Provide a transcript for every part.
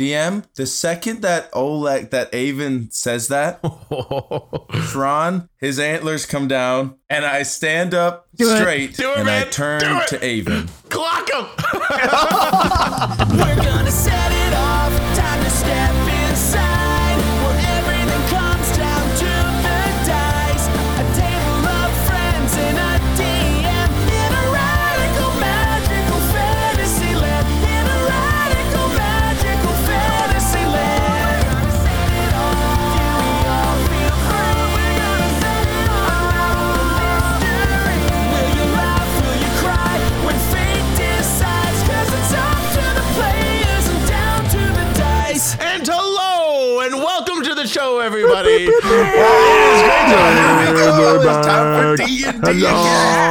DM, the second that Olek, that Avon says that, Tron, his antlers come down, and I stand up Do it. straight Do it, and I turn Do it. to Avon. Clock him! We're gonna set it off. Everybody. it is great to have you. It's time for D&D.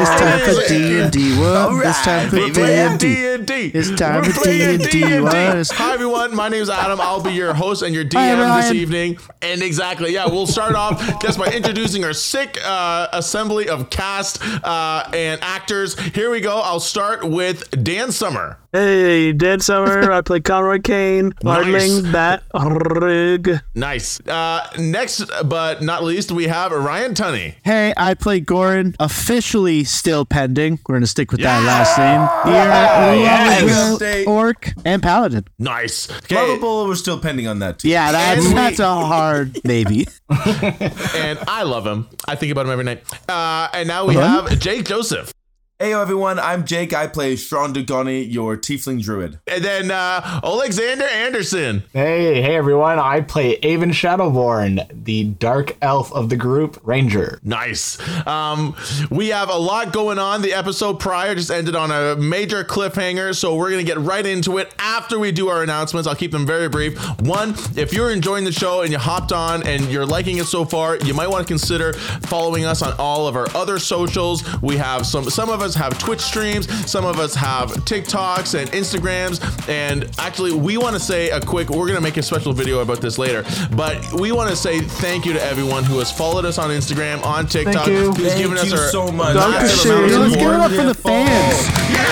It's time for D and D. What? It's time for D and D. It's time for D&D. D&D. What is- Hi, everyone. My name is Adam. I'll be your host and your DM this evening. And exactly, yeah, we'll start off just by introducing our sick uh, assembly of cast uh, and actors. Here we go. I'll start with Dan Summer. Hey, Dead Summer. I play Conroy Kane. Hardling Bat Rig. Nice. Uh, next, but not least, we have Ryan Tunney. Hey, I play Goran. Officially still pending. We're gonna stick with that last name. yes. Here, Lovable Orc and Paladin. Nice. Okay. Lovable was still pending on that too. Yeah, that's we- that's a hard maybe. and I love him. I think about him every night. Uh, and now we Uh-huh. have Jake Joseph. Hey everyone, I'm Jake. I play Strong Dugoni, your tiefling druid. And then uh, Alexander Anderson. Hey, hey everyone, I play Avon Shadowborn, the dark elf of the group, Ranger. Nice. Um, we have a lot going on. The episode prior just ended on a major cliffhanger, so we're going to get right into it after we do our announcements. I'll keep them very brief. One, if you're enjoying the show and you hopped on and you're liking it so far, you might want to consider following us on all of our other socials. We have some, some of us have Twitch streams, some of us have TikToks and Instagrams, and actually, we want to say a quick, we're going to make a special video about this later, but we want to say thank you to everyone who has followed us on Instagram, on TikTok, you. who's Thank given us you our so much. Danke Massive schön. amount of Let's give it up for the support. fans.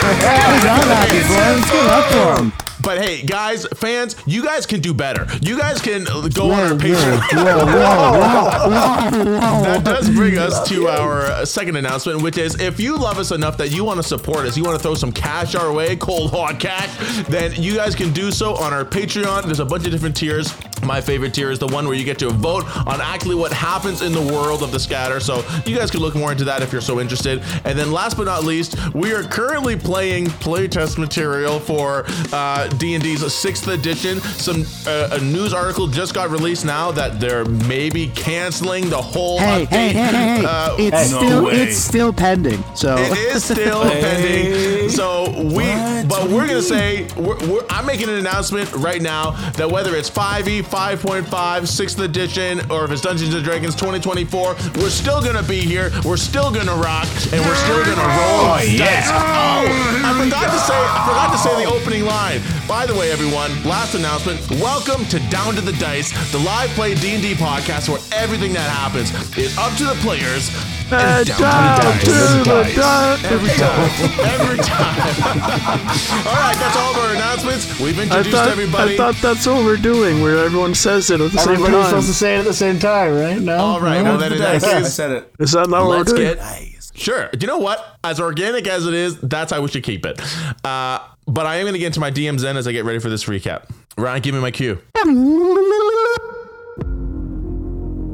Good job, happy boy. Let's give it up for them. But hey, guys, fans, you guys can do better. You guys can go on our Patreon. whoa, whoa. That does bring us to our uh, second announcement, which is if you love us enough that you want to support us, you want to throw some cash our way, cold hard cash, then you guys can do so on our Patreon. There's a bunch of different tiers. My favorite tier is the one where you get to vote on actually what happens in the world of the scatter. So you guys can look more into that if you're so interested. And then last but not least, we are currently playing playtest material for uh, D&D's sixth edition. Some uh, a news article just got released now that they're maybe canceling the whole Hey, update. hey, hey, hey, hey. Uh, It's no still way. it's still pending. So it is still pending. So we, What? but we're gonna say we're, we're, I'm making an announcement right now that whether it's E, 5e, 5.5, 6th edition, or if it's Dungeons and Dragons 2024, we're still gonna be here. We're still gonna rock, and we're still gonna roll dice. Oh, I forgot to say, I forgot to say the opening line. By the way, everyone, last announcement. Welcome to Down to the Dice, the live play D&D podcast where everything that happens is up to the players. And And down down to the dice. Every time. Every time. all right, that's all of our announcements. We've I introduced thought, everybody. I thought that's what we're doing, where everyone says it at the same Everybody's time. supposed to say it at the same time, right? No? all right, No? well, then in I said it. Is that not what we're let's doing? get. Sure. Do you know what? As organic as it is, that's how we should keep it. Uh, but I am going to get into my DMs then as I get ready for this recap. Ryan, give me my cue.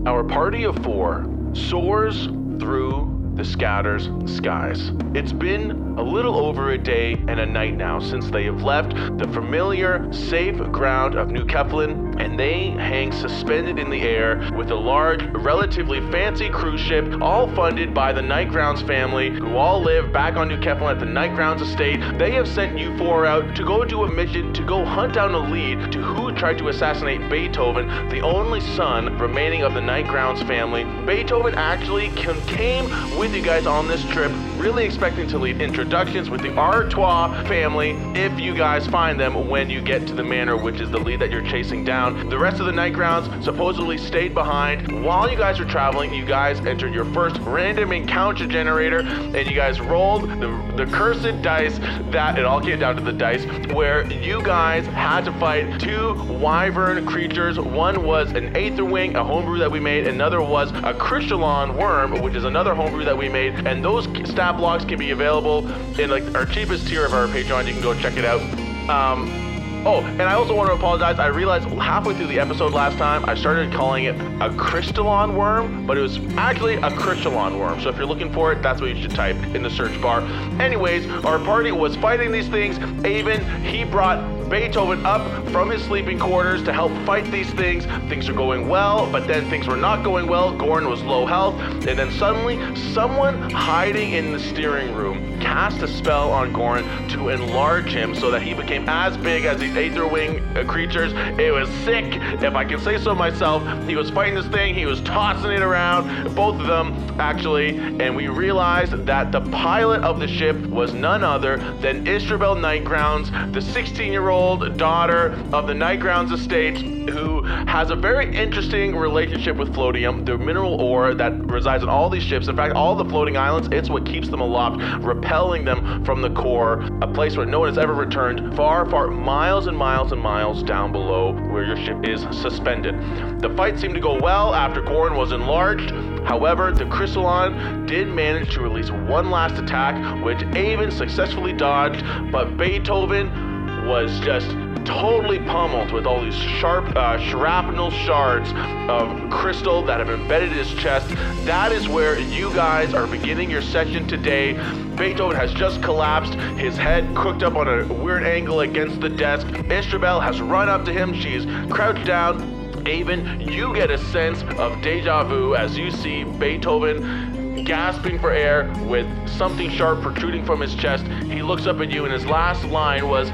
Our party of four soars through the scatter's skies. It's been a little over a day and a night now since they have left the familiar, safe ground of New Keflin, and they hang suspended in the air with a large, relatively fancy cruise ship, all funded by the Nightgrounds family, who all live back on New Keflin at the Nightgrounds estate. They have sent you four out to go do a mission to go hunt down a lead to who tried to assassinate Beethoven, the only son remaining of the Nightgrounds family. Beethoven actually came with you guys on this trip, really expecting to lead introductions with the Artois family if you guys find them when you get to the manor, which is the lead that you're chasing down. The rest of the night grounds supposedly stayed behind. While you guys were traveling, you guys entered your first random encounter generator and you guys rolled the, the cursed dice that it all came down to the dice where you guys had to fight two wyvern creatures. One was an aether wing, a homebrew that we made. Another was a crystallon worm, which is another homebrew that we made. And those stat blocks can be available in like our cheapest tier of our Patreon. You can go check it out. Um, Oh, and I also want to apologize. I realized halfway through the episode last time, I started calling it a crystallon worm, but it was actually a crystallon worm. So if you're looking for it, that's what you should type in the search bar. Anyways, our party was fighting these things. Avon, he brought Beethoven up from his sleeping quarters to help fight these things. Things are going well, but then things were not going well. Gorn was low health, and then suddenly, someone hiding in the steering room cast a spell on Gorn to enlarge him so that he became as big as these Aether Wing uh, creatures. It was sick, if I can say so myself. He was fighting this thing, he was tossing it around, both of them actually, and we realized that the pilot of the ship was none other than Istrabel Nightgrounds, the 16 year old daughter of the Nightgrounds estate, who has a very interesting relationship with Floatium, the mineral ore that resides on all these ships. In fact, all the floating islands, it's what keeps them aloft, repelling them from the core, a place where no one has ever returned, far, far, miles and miles and miles down below where your ship is suspended. The fight seemed to go well after Gorn was enlarged. However, the Crystallon did manage to release one last attack, which Avon successfully dodged, but Beethoven was just totally pummeled with all these sharp uh, shrapnel shards of crystal that have embedded in his chest. That is where you guys are beginning your session today. Beethoven has just collapsed, his head cooked up on a weird angle against the desk. Istrabel has run up to him, she's crouched down. Avon, you get a sense of deja vu as you see Beethoven gasping for air with something sharp protruding from his chest. He looks up at you, and his last line was,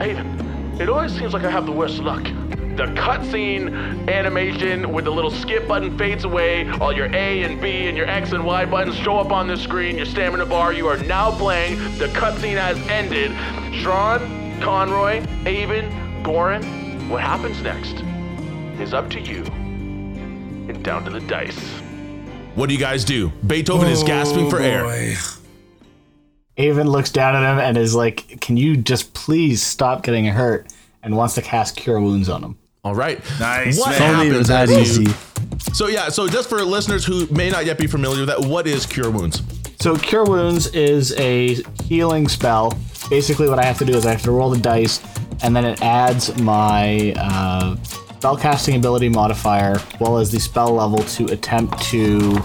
Avon, it always seems like I have the worst luck. The cutscene animation with the little skip button fades away. All your A and B and your X and Y buttons show up on the screen. Your stamina bar. You are now playing. The cutscene has ended. Shran, Conroy, Avon, Goran, what happens next is up to you and down to the dice. What do you guys do? Beethoven is gasping for air. Boy. Avon looks down at him and is like, "Can you just please stop getting hurt?" And wants to cast Cure Wounds on him. All right. Nice, What man. If only it was that happens you- easy. So yeah, so just for listeners who may not yet be familiar with that, what is Cure Wounds? So Cure Wounds is a healing spell. Basically, what I have to do is I have to roll the dice, and then it adds my uh, spellcasting ability modifier, as well as the spell level to attempt to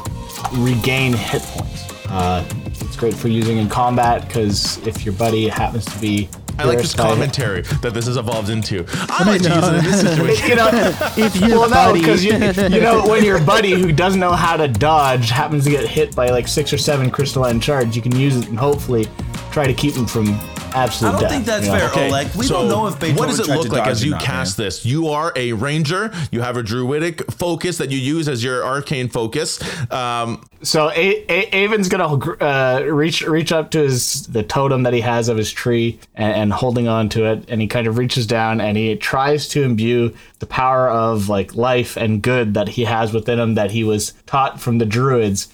regain hit points. Uh, it's great for using in combat because if your buddy happens to be I like this pierced by- commentary that this has evolved into. I like to use it in this situation. You know, If your well, no, buddy, because you, you know when your buddy who doesn't know how to dodge happens to get hit by like six or seven crystalline shards, you can use it and hopefully try to keep him from absolute I don't death. think that's you know? fair. Okay, Olek. We so don't know if Beethoven what does it look like as you not, cast man. this? You are a ranger. You have a druidic focus that you use as your arcane focus. Um, So a- a- Avon's gonna uh, reach reach up to his the totem that he has of his tree and, and holding on to it, and he kind of reaches down and he tries to imbue the power of like life and good that he has within him that he was taught from the druids.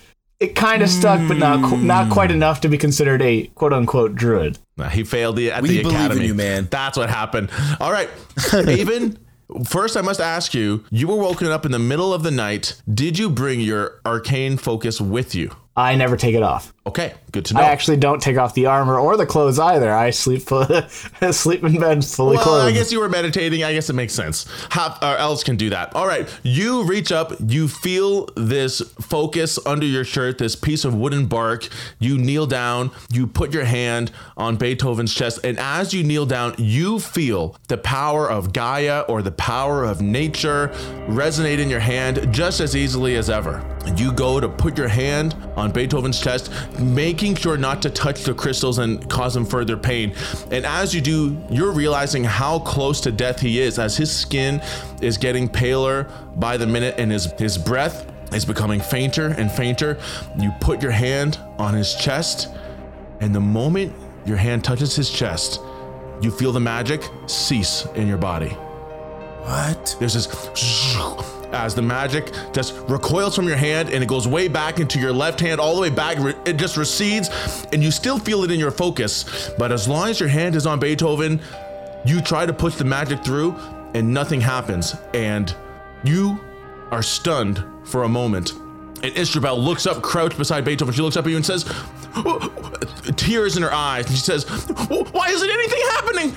It kind of stuck, but not qu- not quite hmm. enough to be considered a quote unquote druid. nah, he failed the, at We the believe in academy. you, man. That's what happened. All right, Avon. First, I must ask you: You were woken up in the middle of the night. Did you bring your arcane focus with you? I never take it off. Okay, good to know. I actually don't take off the armor or the clothes either. I sleep sleep in bed fully Well, clothed. I guess you were meditating. I guess it makes sense. Half, uh, elves can do that. All right. You reach up. You feel this focus under your shirt, this piece of wooden bark. You kneel down. You put your hand on Beethoven's chest. And as you kneel down, you feel the power of Gaia or the power of nature resonate in your hand just as easily as ever. You go to put your hand on Beethoven's chest, making sure not to touch the crystals and cause him further pain. And as you do, you're realizing how close to death he is as his skin is getting paler by the minute and his, his breath is becoming fainter and fainter. You put your hand on his chest, and the moment your hand touches his chest, you feel the magic cease in your body. What? There's this as the magic just recoils from your hand and it goes way back into your left hand, all the way back. It just recedes, and you still feel it in your focus. But as long as your hand is on Beethoven, you try to push the magic through, and nothing happens. And you are stunned for a moment. And Istrabel looks up, crouched beside Beethoven. She looks up at you and says, tears in her eyes. And she says, Why isn't anything happening?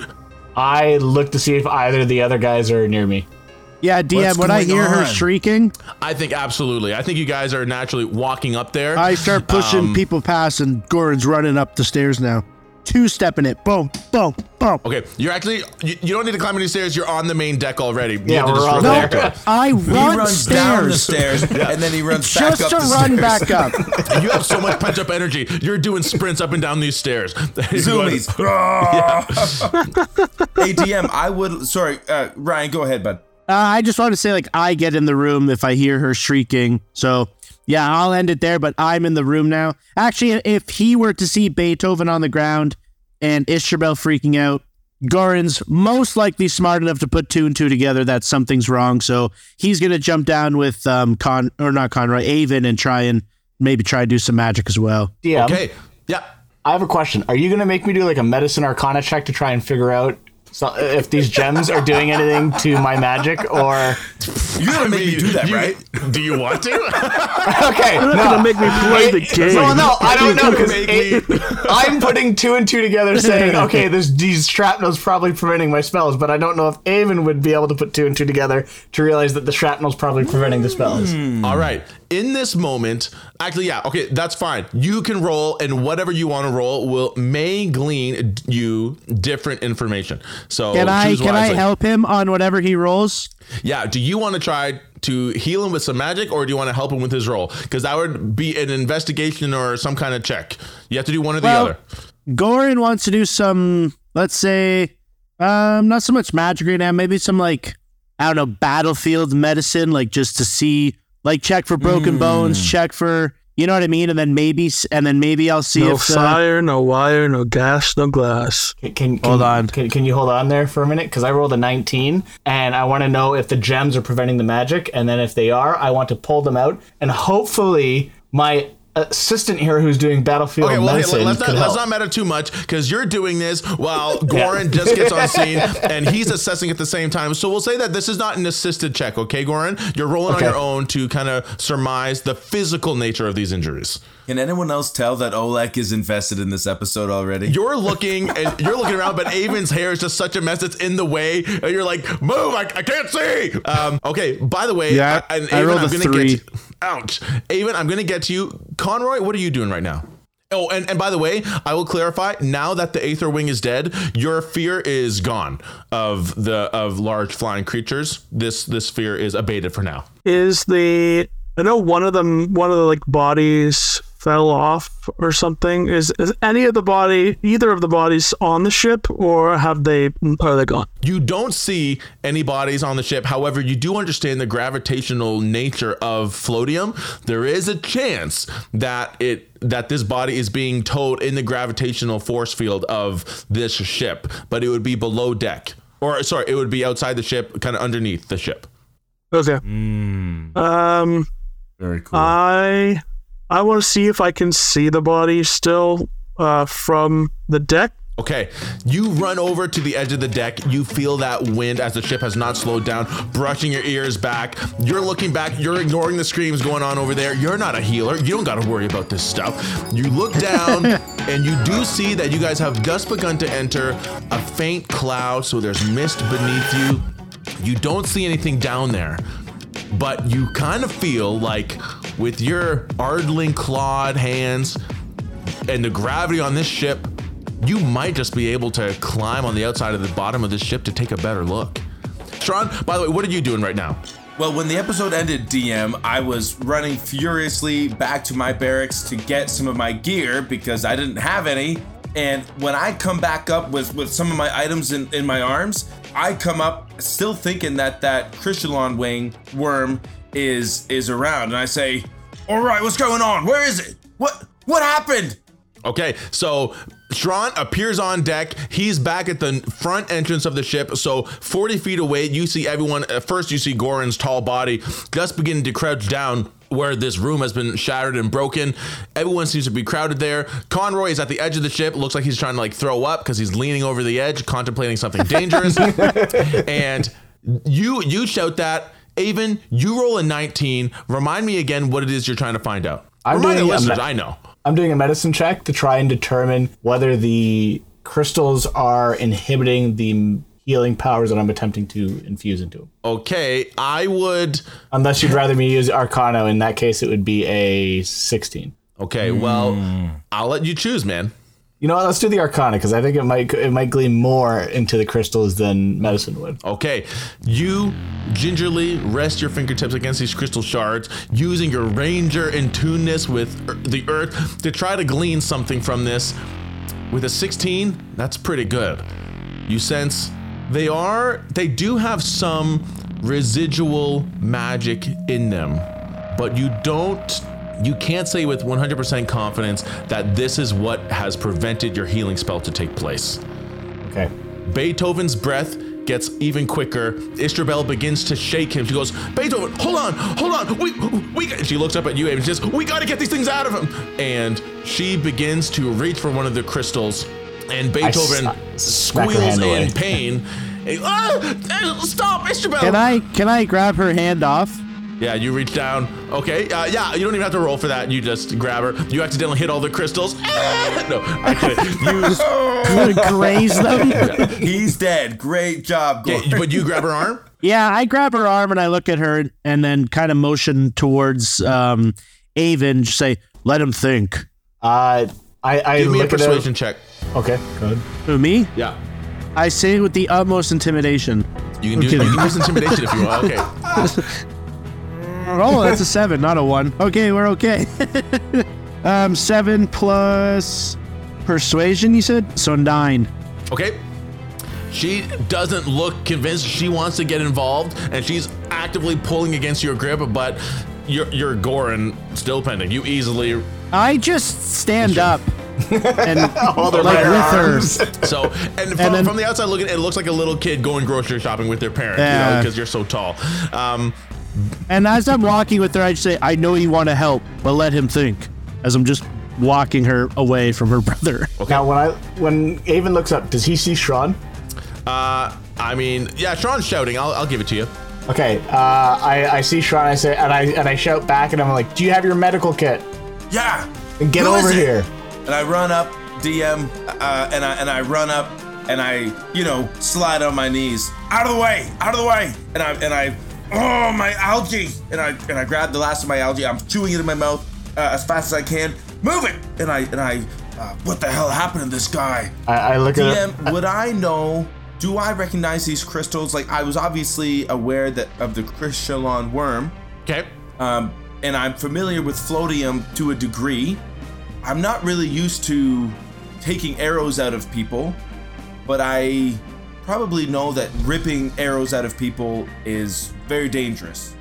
I look to see if either of the other guys are near me. Yeah, DM, What's when I going hear her shrieking, I think absolutely. I think you guys are naturally walking up there. I start pushing Um, people past, and Goran's running up the stairs now. Two stepping it. Boom, boom, boom. Okay, you're actually you, you don't need to climb any stairs. You're on the main deck already. You Yeah, we're just all run there. back to it. I He run runs down the stairs stairs and then he runs back just up to run stairs. back up. And you have so much pent up energy. You're doing sprints up and down these stairs. Zoomies. hey DM, I would. Sorry, uh, Ryan, go ahead, bud. Uh, I just want to say, like, I get in the room if I hear her shrieking. So, yeah, I'll end it there, but I'm in the room now. Actually, if he were to see Beethoven on the ground and Istrabel freaking out, Goran's most likely smart enough to put two and two together that something's wrong. So he's going to jump down with um, Con, or not Conroy, Avon and try and maybe try to do some magic as well. DM, Okay. Yeah. I have a question. Are you going to make me do like a medicine arcana check to try and figure out so, if these gems are doing anything to my magic or. You gotta make me do that, You- right? Do you want to? Okay. You're not gonna make me play the game. No, no, I don't know because Make me- I'm putting two and two together, saying, okay, this these shrapnel's probably preventing my spells, but I don't know if Avon would be able to put two and two together to realize that the shrapnel's probably preventing the spells. All right. In this moment, actually, yeah, okay, that's fine. You can roll, and whatever you want to roll will may glean you different information. So Can I can I help him on whatever he rolls? Yeah. Do you want to try to heal him with some magic, or do you want to help him with his roll? Because that would be an investigation or some kind of check. You have to do one or the Well- other. Goran wants to do some, let's say, um, not so much magic right now, maybe some like, I don't know, battlefield medicine, like just to see, like check for broken bones, check for, you know what I mean, and then maybe, and then maybe I'll see No if uh, fire, no wire, no gas, no glass. Can, can, Hold on. Can, can you hold on there for a minute? Because I rolled a 19, and I want to know if the gems are preventing the magic, and then if they are, I want to pull them out, and hopefully my assistant here who's doing battlefield Okay, well, hey, medicine let's not let's not meta too much because you're doing this while Goran just gets on scene and he's assessing at the same time. So we'll say that this is not an assisted check, okay, Goran? You're rolling Okay. on your own to kind of surmise the physical nature of these injuries. Can anyone else tell that Olek is invested in this episode already? You're looking and you're looking around, but Avon's hair is just such a mess. It's in the way, and you're like, "Move! I, I can't see." Um, okay. By the way, Yeah, I, and I rolled I'm a gonna three. get. You, ouch, Avon, I'm gonna get to you. Conroy, what are you doing right now? Oh, and, and by the way, I will clarify. Now that the Aether Wing is dead, your fear is gone of the of large flying creatures. This this fear is abated for now. Is the I know one of them one of the like bodies fell off or something. Is is any of the body either of the bodies on the ship or have they are they gone? You don't see any bodies on the ship. However, you do understand the gravitational nature of floatium. There is a chance that it that this body is being towed in the gravitational force field of this ship, but it would be below deck. Or sorry, it would be outside the ship, kind of underneath the ship. Okay. Hmm. Um Very cool. I I want to see if I can see the body still uh, from the deck. Okay, you run over to the edge of the deck. You feel that wind as the ship has not slowed down, brushing your ears back. You're looking back, you're ignoring the screams going on over there. You're not a healer. You don't got to worry about this stuff. You look down and you do see that you guys have just begun to enter a faint cloud, so there's mist beneath you. You don't see anything down there, but you kind of feel like with your ardling clawed hands and the gravity on this ship, you might just be able to climb on the outside of the bottom of this ship to take a better look. Shran, by the way, what are you doing right now? Well, when the episode ended, DM, I was running furiously back to my barracks to get some of my gear because I didn't have any. And when I come back up with, with some of my items in, in my arms, I come up still thinking that that Crystallon wing worm is is around, and I say, "All right, what's going on? Where is it? What what happened?" Okay, so Shran appears on deck. He's back at the front entrance of the ship. So 40 feet away, you see everyone. At first, you see Goran's tall body just beginning to crouch down where this room has been shattered and broken. Everyone seems to be crowded there. Conroy is at the edge of the ship. Looks like he's trying to like throw up because he's leaning over the edge, contemplating something dangerous. and you you shout that. Avon, you roll a 19. Remind me again what it is you're trying to find out. I'm Remind doing a listeners, me- I know. I'm doing a medicine check to try and determine whether the crystals are inhibiting the healing powers that I'm attempting to infuse into them. Okay, I would. Unless you'd rather me use Arcana, in that case, it would be a 16. Okay, well, I'll let you choose, man. You know what? Let's do the Arcana because I think it might it might glean more into the crystals than medicine would. Okay, you gingerly rest your fingertips against these crystal shards, using your ranger in tuneness with er, the earth to try to glean something from this. With a 16, that's pretty good. You sense they are, they do have some residual magic in them, but you don't, you can't say with 100% confidence that this is what has prevented your healing spell to take place. Okay. Beethoven's breath gets even quicker. Istrabel begins to shake him. She goes, Beethoven, hold on, hold on. We, we, she looks up at you and she says, we got to get these things out of him. And she begins to reach for one of the crystals. And Beethoven s- smack squeals hand away. in pain. And, ah, stop, Istrabel. Can I can I grab her hand off? Yeah, you reach down. Okay, uh, yeah, you don't even have to roll for that. You just grab her. You accidentally hit all the crystals. No, actually, you. Graze them. He's dead. Great job, Gordon. but you grab her arm. Yeah, I grab her arm and I look at her and then kind of motion towards um, Avon, just say, "Let him think." Uh, I I Give me a look at persuasion check. Her. Okay. Good. Who me? Yeah. I say it with the utmost intimidation. You can do you kidding. can use intimidation if you want. Okay. Oh, that's a seven, not a one. Okay, we're okay. um, seven plus persuasion. You said so nine. Okay. She doesn't look convinced. She wants to get involved, and she's actively pulling against your grip, but your your Goran still pending. You easily I just stand up and their like bare with her. arms. so and from, then- from the outside looking, it looks like a little kid going grocery shopping with their parent, you know, because you're so tall. Um, And as I'm walking with her, I just say, "I know you want to help, but let him think." As I'm just walking her away from her brother. Now, when I when Avon looks up, does he see Shran? uh, I mean, yeah, Shran's shouting. I'll, I'll give it to you. Okay. Uh, I I see Shran. I say and I and I shout back and I'm like, "Do you have your medical kit? Yeah. And get Who is over it? here." And I run up, DM, uh, and I and I run up, and I, you know, slide on my knees. Out of the way! Out of the way! And I and I, oh my algae! And I and I grab the last of my algae. I'm chewing it in my mouth uh, as fast as I can. Move it! And I and I, uh, what the hell happened to this guy? I, I look at. DM, would I know? Do I recognize these crystals? Like I was obviously aware that of the crystallon worm, Okay. um, and I'm familiar with floatium to a degree. I'm not really used to taking arrows out of people, but I probably know that ripping arrows out of people is very dangerous.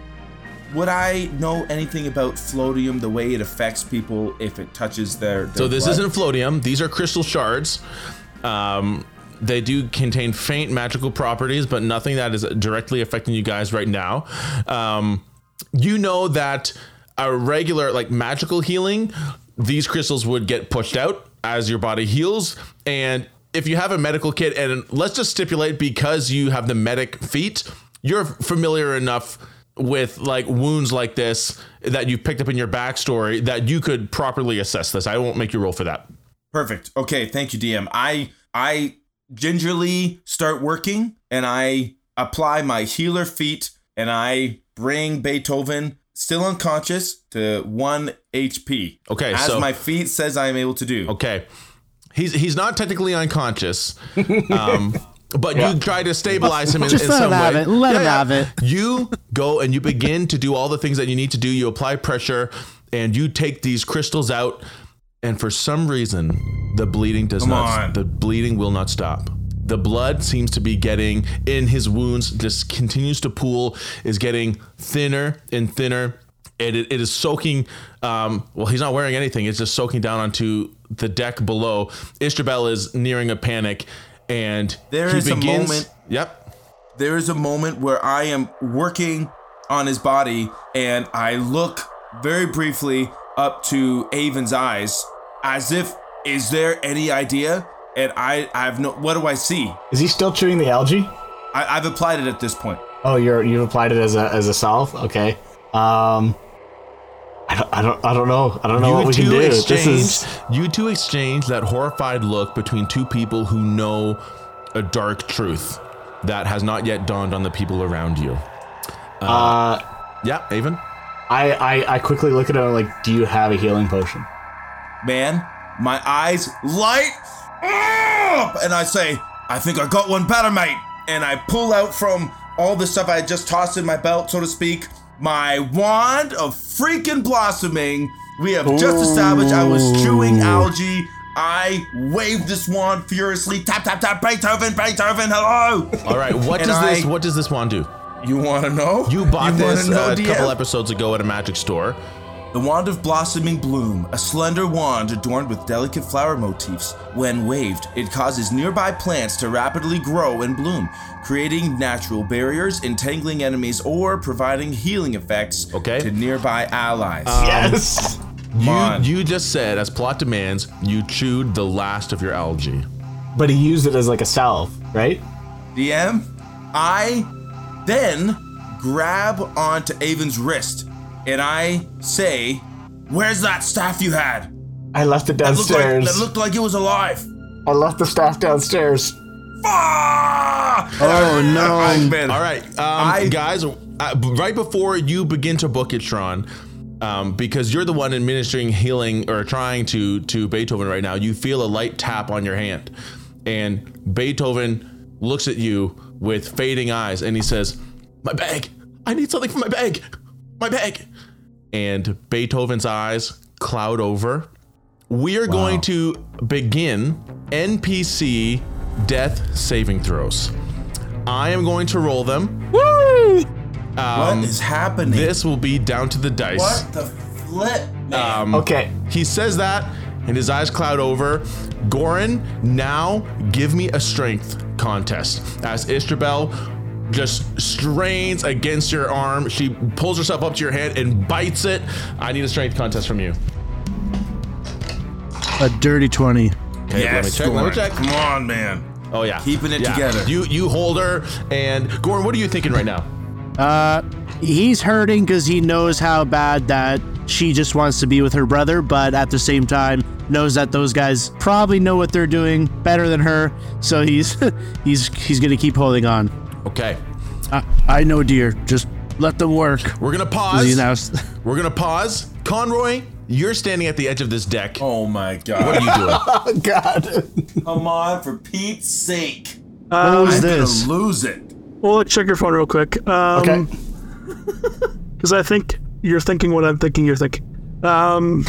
Would I know anything about floatium, the way it affects people if it touches their? their So this blood? isn't floatium. These are crystal shards. Um, they do contain faint magical properties, but nothing that is directly affecting you guys right now. Um, you know that a regular like magical healing, these crystals would get pushed out as your body heals, and if you have a medical kit, and let's just stipulate because you have the medic feat, you're familiar enough with like wounds like this that you've picked up in your backstory that you could properly assess this. I won't make you roll for that. Perfect. Okay, thank you, DM. I I gingerly start working and I apply my healer feat and I bring Beethoven still unconscious to one HP. Okay, as so- my feet says I am able to do. Okay. He's he's not technically unconscious. Um but you try to stabilize him in, Just in let some him have way. it. Let him have it. You go and you begin to do all the things that you need to do. You apply pressure and you take these crystals out and for some reason the bleeding does Come not on. the bleeding will not stop. The blood seems to be getting in his wounds, just continues to pool, is getting thinner and thinner. And it, it is soaking. Um, well, he's not wearing anything. It's just soaking down onto the deck below. Istrabel is nearing a panic, and There he is a moment- Yep. there is a moment where I am working on his body and I look very briefly up to Avon's eyes as if, is there any idea? And I, I have no, what do I see? Is he still chewing the algae? I, I've applied it at this point. Oh, you're you've applied it as a as a salve. Okay. Um, I don't I don't I don't know. I don't know what we can do. This exchange. is You two exchange that horrified look between two people who know a dark truth that has not yet dawned on the people around you. uh. Yeah, Avon. I, I I quickly look at him like, do you have a healing potion? Man, my eyes light up and I say, I think I got one better, mate. And I pull out from all the stuff I had just tossed in my belt, so to speak, my wand of freaking blossoming. We have just established I was chewing algae. I wave this wand furiously. Tap, tap, tap. Beethoven, Beethoven, hello. All right, what And does this I- what does this wand do? You want to know? You bought wanna this know, uh, a DM? couple episodes ago at a magic store. The wand of blossoming bloom, a slender wand adorned with delicate flower motifs. When waved, it causes nearby plants to rapidly grow and bloom, creating natural barriers, entangling enemies, or providing healing effects Okay. to nearby allies. Um, yes. You, you just said, as plot demands, you chewed the last of your algae. But he used it as like a salve, right? DM, I then grab onto Avon's wrist and I say, Where's that staff you had? I left it That looked like, downstairs. that looked like it was alive. I left the staff downstairs. Ah! Oh, no. I've been- All right, um, I- guys. Uh, right before you begin to book it, Tron, um, because you're the one administering healing or trying to to Beethoven right now. You feel a light tap on your hand, and Beethoven looks at you with fading eyes, and he says, "My bag. I need something for my bag. My bag." And Beethoven's eyes cloud over. We are going to begin NPC death saving throws. I am going to roll them. Um, what is happening? This will be down to the dice. What the flip? man? Um, okay. He says that, and his eyes cloud over. Goran, now give me a strength contest. As Istrabel just strains against your arm, she pulls herself up to your hand and bites it. I need a strength contest from you. A dirty 20. Okay, yes, let me check. Let me check. Come on, man. Oh yeah, Keeping it Yeah. together. You you hold her, and Goran, what are you thinking right now? Uh, he's hurting because he knows how bad that she just wants to be with her brother, but at the same time knows that those guys probably know what they're doing better than her. So he's he's he's gonna keep holding on. Okay, I, I know, dear. Just let them work. we're gonna 'Cause he pause. now- We're gonna pause. Conroy, you're standing at the edge of this deck. Oh my god. What are you doing? Oh God. Come on, for Pete's sake. what was I'm this? gonna lose it. Well, let's check your phone real quick. Um, Okay. Because I think you're thinking what I'm thinking you're thinking. Um,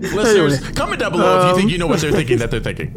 Listeners, comment down below if you think you know what they're thinking that they're thinking.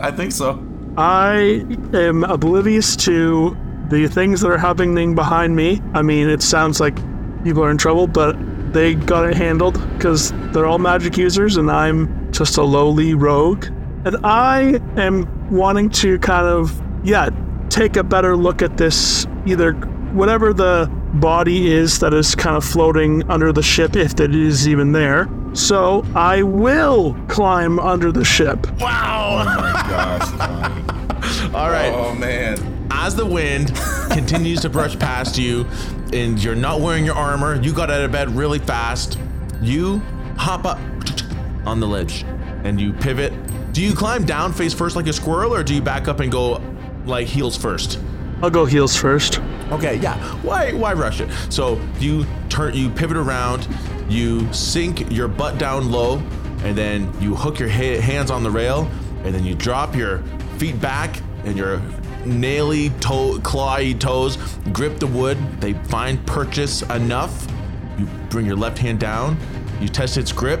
I think so. I am oblivious to the things that are happening behind me. I mean, it sounds like people are in trouble, but they got it handled because they're all magic users and I'm just a lowly rogue. And I am wanting to kind of, yeah, take a better look at this, either whatever the body is that is kind of floating under the ship, if it is even there. So I will climb under the ship. Wow. Oh my gosh. Connie. All right. Oh man. As the wind continues to brush past you and you're not wearing your armor, you got out of bed really fast. You hop up on the ledge and you pivot. Do you climb down face first like a squirrel or do you back up and go like heels first? I'll go heels first. Okay, yeah. Why why rush it? So you turn you pivot around, you sink your butt down low, and then you hook your ha- hands on the rail, and then you drop your feet back and your naily toe clawy toes grip the wood. They find purchase enough. You bring your left hand down, you test its grip.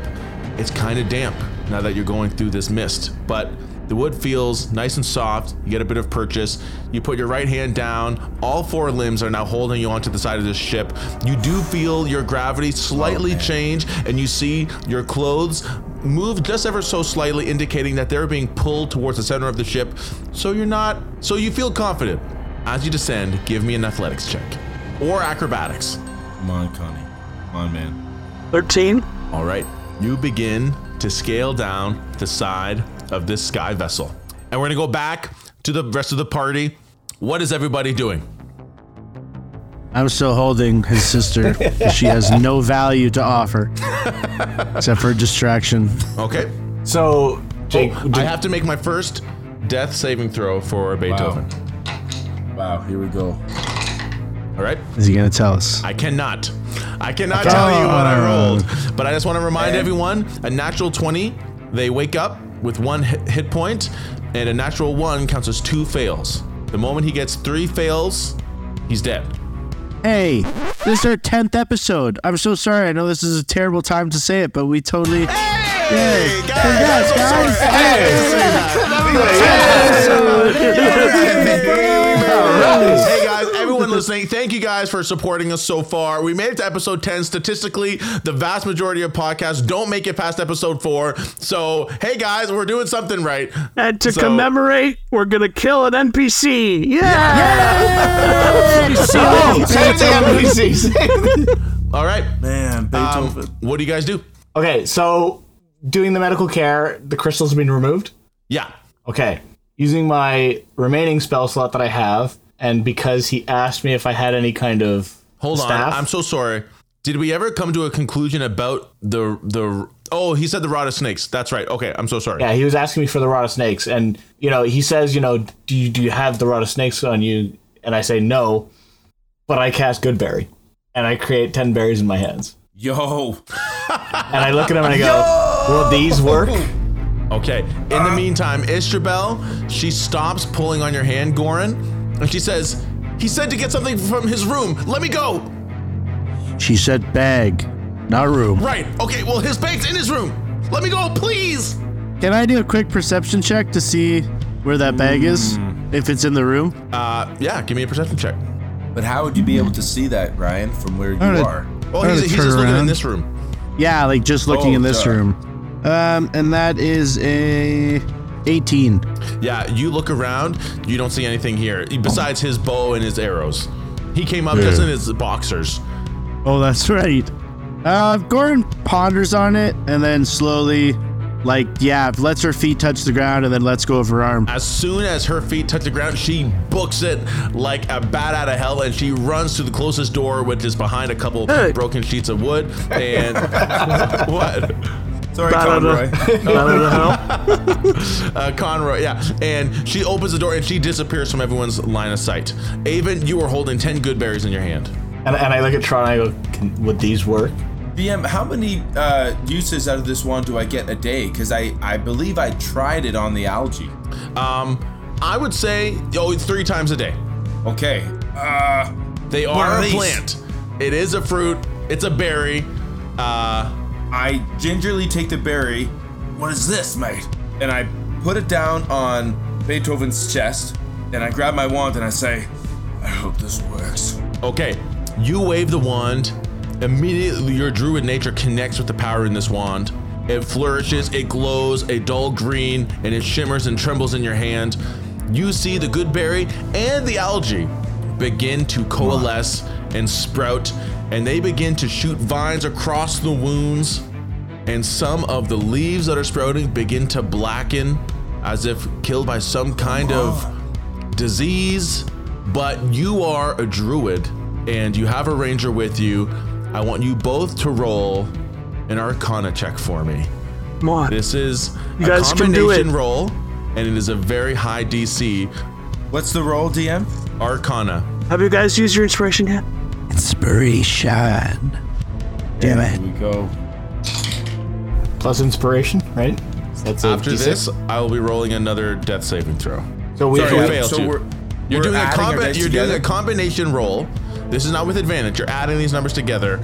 It's kind of damp. now that you're going through this mist. But the wood feels nice and soft. You get a bit of purchase. You put your right hand down. All four limbs are now holding you onto the side of this ship. You do feel your gravity slightly change, and you see your clothes move just ever so slightly, indicating that they're being pulled towards the center of the ship. So you're not. So you feel confident. As you descend, give me an athletics check or acrobatics. Come on, Connie. Come on, man. 13. All right, you begin to scale down the side of this sky vessel. And we're gonna go back to the rest of the party. What is everybody doing? I'm still holding his sister. she has no value to offer except for distraction. Okay. So, oh, Jake, Oh, I have to make my first death saving throw for Beethoven. Wow, here we go. All right. Is he gonna tell us? I cannot. I cannot oh. tell you what I rolled. But I just want to remind Man. everyone a natural 20, they wake up with one hit, hit point, and a natural one counts as two fails. The moment he gets three fails, he's dead. Hey, this is our tenth episode. I'm so sorry. I know this is a terrible time to say it, but we totally. Hey, guys, Congrats, I'm so sorry. guys. I didn't say that. Hey guys, everyone listening, thank you guys for supporting us so far. We made it to episode 10. Statistically, the vast majority of podcasts don't make it past episode 4. So, hey guys, we're doing something right. And to So- commemorate, we're going to kill an NPC. Yeah! save the NPCs. All right. Man, Um, what do you guys do? okay, so doing the medical care, the crystals have been removed. Yeah. Okay, using my remaining spell slot that I have, and because he asked me if I had any kind of Hold staff, on. I'm so sorry. Did we ever come to a conclusion about the the Oh, he said the rod of snakes. That's right. Okay, I'm so sorry. Yeah, he was asking me for the rod of snakes, and you know, he says, you know, do you do you have the rod of snakes on you? And I say no, but I cast Goodberry, and I create ten berries in my hands, Yo. and I look at him and I go, will these work? Okay. In the meantime, Istrabel, she stops pulling on your hand, Goran, and she says, He said to get something from his room. Let me go. She said bag, not room. Right. Okay, well, his bag's in his room. Let me go, please. Can I do a quick perception check to see where that bag is? If it's in the room? Uh, yeah, give me a perception check. But how would you be able to see that, Ryan, from where you Alright. are? Oh, I'm he's, gonna he's turn just looking in around. this room. Yeah, like just looking Oh, in this duh. room. Um, and that is a 18. Yeah, you look around, you don't see anything here besides his bow and his arrows. He came up just in his boxers. Oh, that's right. Uh, Gordon ponders on it and then slowly, like, yeah, lets her feet touch the ground and then lets go of her arm. As soon as her feet touch the ground, she books it like a bat out of hell and she runs to the closest door, which is behind a couple Hey. broken sheets of wood. And what? Sorry, Bat out Conroy. of, out of the hell. Uh, Conroy, yeah. And she opens the door and she disappears from everyone's line of sight. Avon, you are holding 10 good berries in your hand. And, and I look at Tron and I go, Can, would these work? DM, how many uh, uses out of this wand do I get a day? Because I, I believe I tried it on the algae. Um, I would say, oh, it's three times a day. Okay. Uh, They are are a these? plant. It is a fruit. It's a berry. Uh, I gingerly take the berry. What is this, mate? And I put it down on Beethoven's chest. And I grab my wand and I say, I hope this works. Okay, you wave the wand. Immediately, your druid nature connects with the power in this wand. It flourishes, it glows a dull green, and it shimmers and trembles in your hand. You see the good berry and the algae begin to coalesce and sprout, and they begin to shoot vines across the wounds. And some of the leaves that are sprouting begin to blacken as if killed by some kind of disease, but you are a druid and you have a ranger with you. I want you both to roll an arcana check for me. Come on. This is You a guys can do combination it. roll, and it is a very high DC. What's the roll, DM? Arcana. Have you guys used your inspiration yet? Inspiration. Damn it. Here it. we go. Plus inspiration, right? So that's After D6. this, I will be rolling another death saving throw. So we Sorry, fail so too. We're, You're we're doing a combi- You're doing a combination roll. This is not with advantage. You're adding these numbers together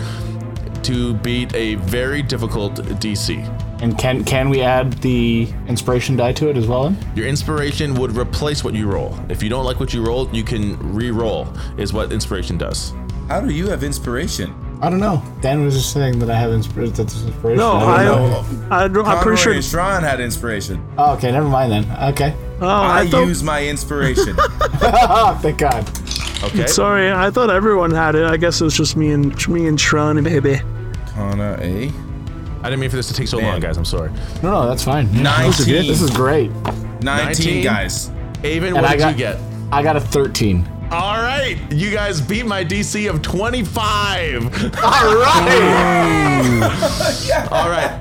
to beat a very difficult DC. And can can we add the inspiration die to it as well? Then? Your inspiration would replace what you roll. If you don't like what you rolled, you can re-roll. Is what inspiration does. How do you have inspiration? I don't know. Dan was just saying that I have inspir- that's inspiration. No, I I, don't know. I, don't- I'm pretty sure. and had inspiration. Oh, okay, never mind then. Okay. Oh, I, I, thought. use my inspiration. Oh, thank God. Okay. Sorry, I thought everyone had it. I guess it was just me and me and Tron, baby. Kana A. I didn't mean for this to take so long, guys. I'm sorry. No, no, that's fine. 19. This is great. 19, 19. guys. Avon, what I did got you get? I got a 13. All right, you guys beat my DC of 25. All right. All right.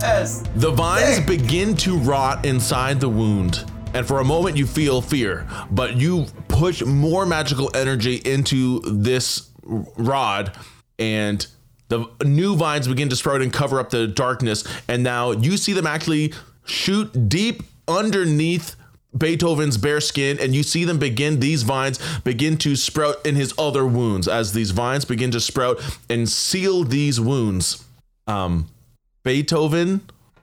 Yes. The vines begin to rot inside the wound, and for a moment you feel fear, but you push more magical energy into this rod, and the new vines begin to sprout and cover up the darkness. And now you see them actually shoot deep underneath Beethoven's bare skin, and you see them begin, these vines begin to sprout in his other wounds as these vines begin to sprout and seal these wounds. Um, Beethoven,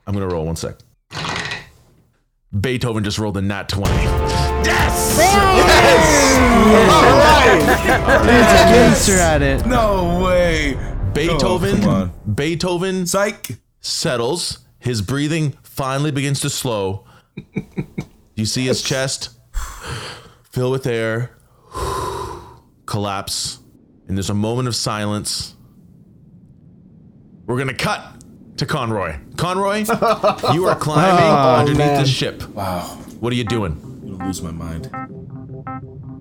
I'm gonna roll one sec. Beethoven just rolled a nat 20. Yes! Gangster at it. No way. Beethoven, Oh. Beethoven Psych. settles. His breathing finally begins to slow. You see his chest fill with air, collapse, and there's a moment of silence. We're gonna cut to Conroy. Conroy, you are climbing oh, underneath man. the ship. Wow. What are you doing? I'm gonna lose my mind.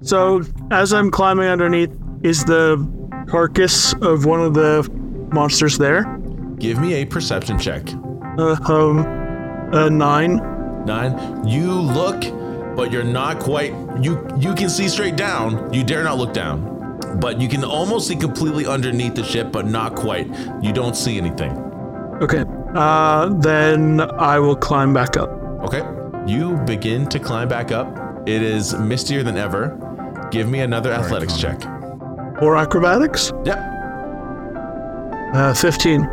So as I'm climbing underneath, is the carcass of one of the monsters there? Give me a perception check. Uh, um, a nine. Nine. You look, but you're not quite. You you can see straight down. You dare not look down, but you can almost see completely underneath the ship, but not quite. You don't see anything. Okay. Uh, then I will climb back up. Okay. You begin to climb back up. It is mistier than ever. Give me another athletics check. Or acrobatics? Yep. Uh, 15.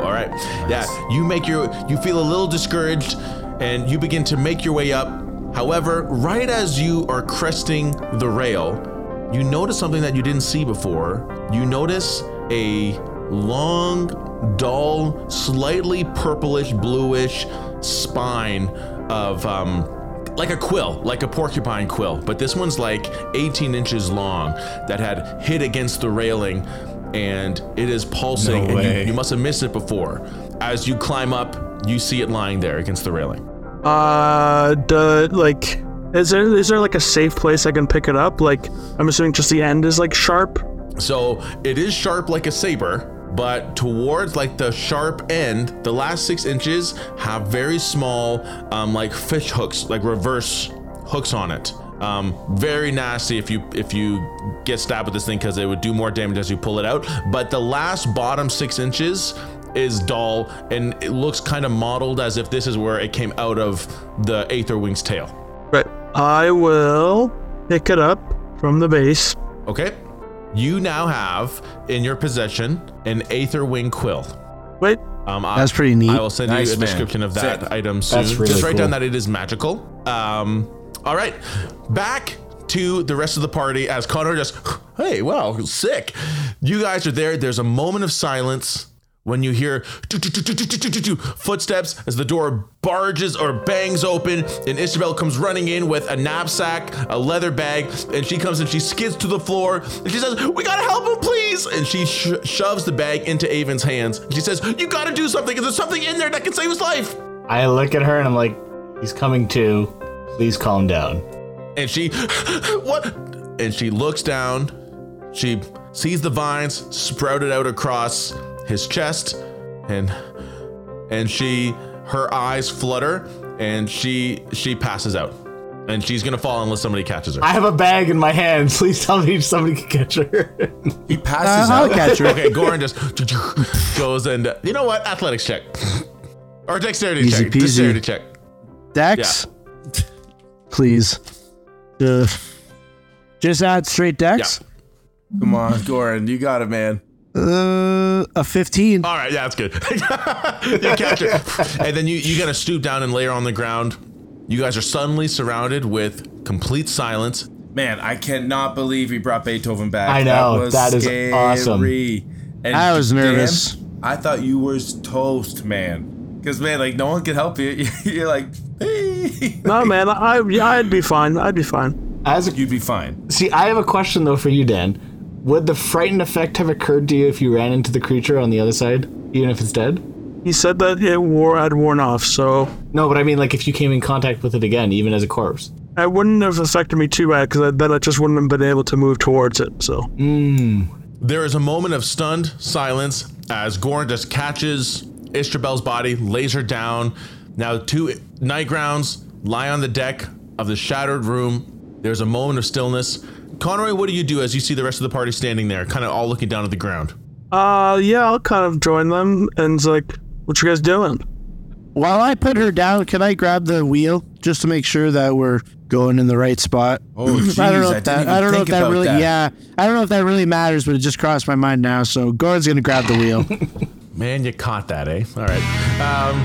All right. Yeah, you make your you feel a little discouraged and you begin to make your way up. However, right as you are cresting the rail, you notice something that you didn't see before. You notice a long, dull, slightly purplish bluish spine of um like a quill, like a porcupine quill, but this one's like 18 inches long that had hit against the railing and it is pulsing No and you, you must have missed it before. As you climb up, you see it lying there against the railing. Uh, duh, like, is there is there like a safe place I can pick it up? Like, I'm assuming just the end is like sharp. So it is sharp like a saber, but towards like the sharp end, the last six inches have very small, um, like fish hooks, like reverse hooks on it. Um, very nasty if you if you get stabbed with this thing because it would do more damage as you pull it out. But the last bottom six inches is dull and it looks kind of modeled as if this is where it came out of the Aether Wing's tail. Right. I will pick it up from the base. Okay. You now have in your possession an Aether Wing quill. Wait. Um, I- That's pretty neat. I will send Nice, you a man. description of that Sick. item soon. That's really Just write down that it is magical. Um, all right, back to the rest of the party as Connor just, hey, wow, sick. You guys are there. There's a moment of silence when you hear footsteps as the door barges or bangs open and Isabel comes running in with a knapsack, a leather bag, and she comes and she skids to the floor and she says, "We gotta help him, please!" And she sh- shoves the bag into Avon's hands. She says, "You gotta do something. There's something in there that can save his life." I look at her and I'm like, he's coming to. Please calm down. And she, what? And she looks down. She sees the vines sprouted out across his chest, and and she, her eyes flutter, and she she passes out, and she's gonna fall unless somebody catches her. I have a bag in my hand. Please tell me if somebody can catch her. He Uh, passes I'll out. catch her. okay, Goran just goes and uh, you know what? Athletics check or dexterity Easy check. peasy. Dexterity check. Dex, please. Uh, just add straight Dex. Come on, Goran, you got it, man. Uh, a 15. All right, yeah, that's good. you catch it, and then you you gotta stoop down and lay her on the ground. You guys are suddenly surrounded with complete silence. Man, I cannot believe he brought Beethoven back. I know, That was that is scary. awesome. And I was Dan, nervous. I thought you was toast, man. Because man, like no one could help you. You're like, hey. No, man, I, I'd be fine. I'd be fine. As a, You'd be fine. see, I have a question though for you, Dan. Would the frightened effect have occurred to you if you ran into the creature on the other side, even if it's dead? He said that it wore had worn off, so No, but I mean, like if you came in contact with it again, even as a corpse. it wouldn't have affected me too bad because I then I just wouldn't have been able to move towards it. So hmm. There is a moment of stunned silence as Goran just catches Istrabel's body, lays her down. Now, two Nightgrounds lie on the deck of the shattered room. There's a moment of stillness. Conroy, what do you do as you see the rest of the party standing there, kind of all looking down at the ground? uh, yeah, I'll kind of join them and it's like, what you guys doing? While I put her down, can I grab the wheel just to make sure that we're going in the right spot? Oh, jeez, I don't know if didn't that. even I don't know if that really. that. Yeah, I don't know if that really matters, but it just crossed my mind now. So Goran's gonna grab the wheel. Man, you caught that, eh? All right. Um,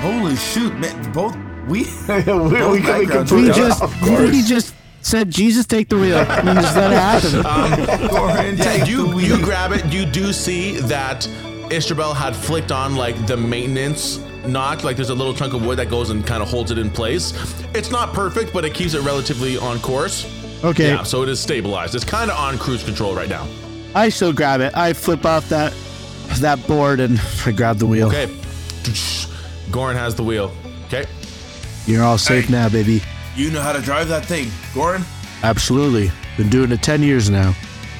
Holy shoot, man! Both we. we, we, we just of we just said Jesus take the wheel and just let it happen. Goran, yeah, take you you grab it. You do see that Istrabel had flicked on like the maintenance notch. Like there's a little chunk of wood that goes and kind of holds it in place. It's not perfect, but it keeps it relatively on course. Okay, Yeah, so it is stabilized. It's kind of on cruise control right now. I still grab it. I flip off that that board and I grab the wheel. Okay. Goran has the wheel. Okay. You're all safe Hey. now, baby. You know how to drive that thing, Goran? Absolutely. Been doing it ten years now.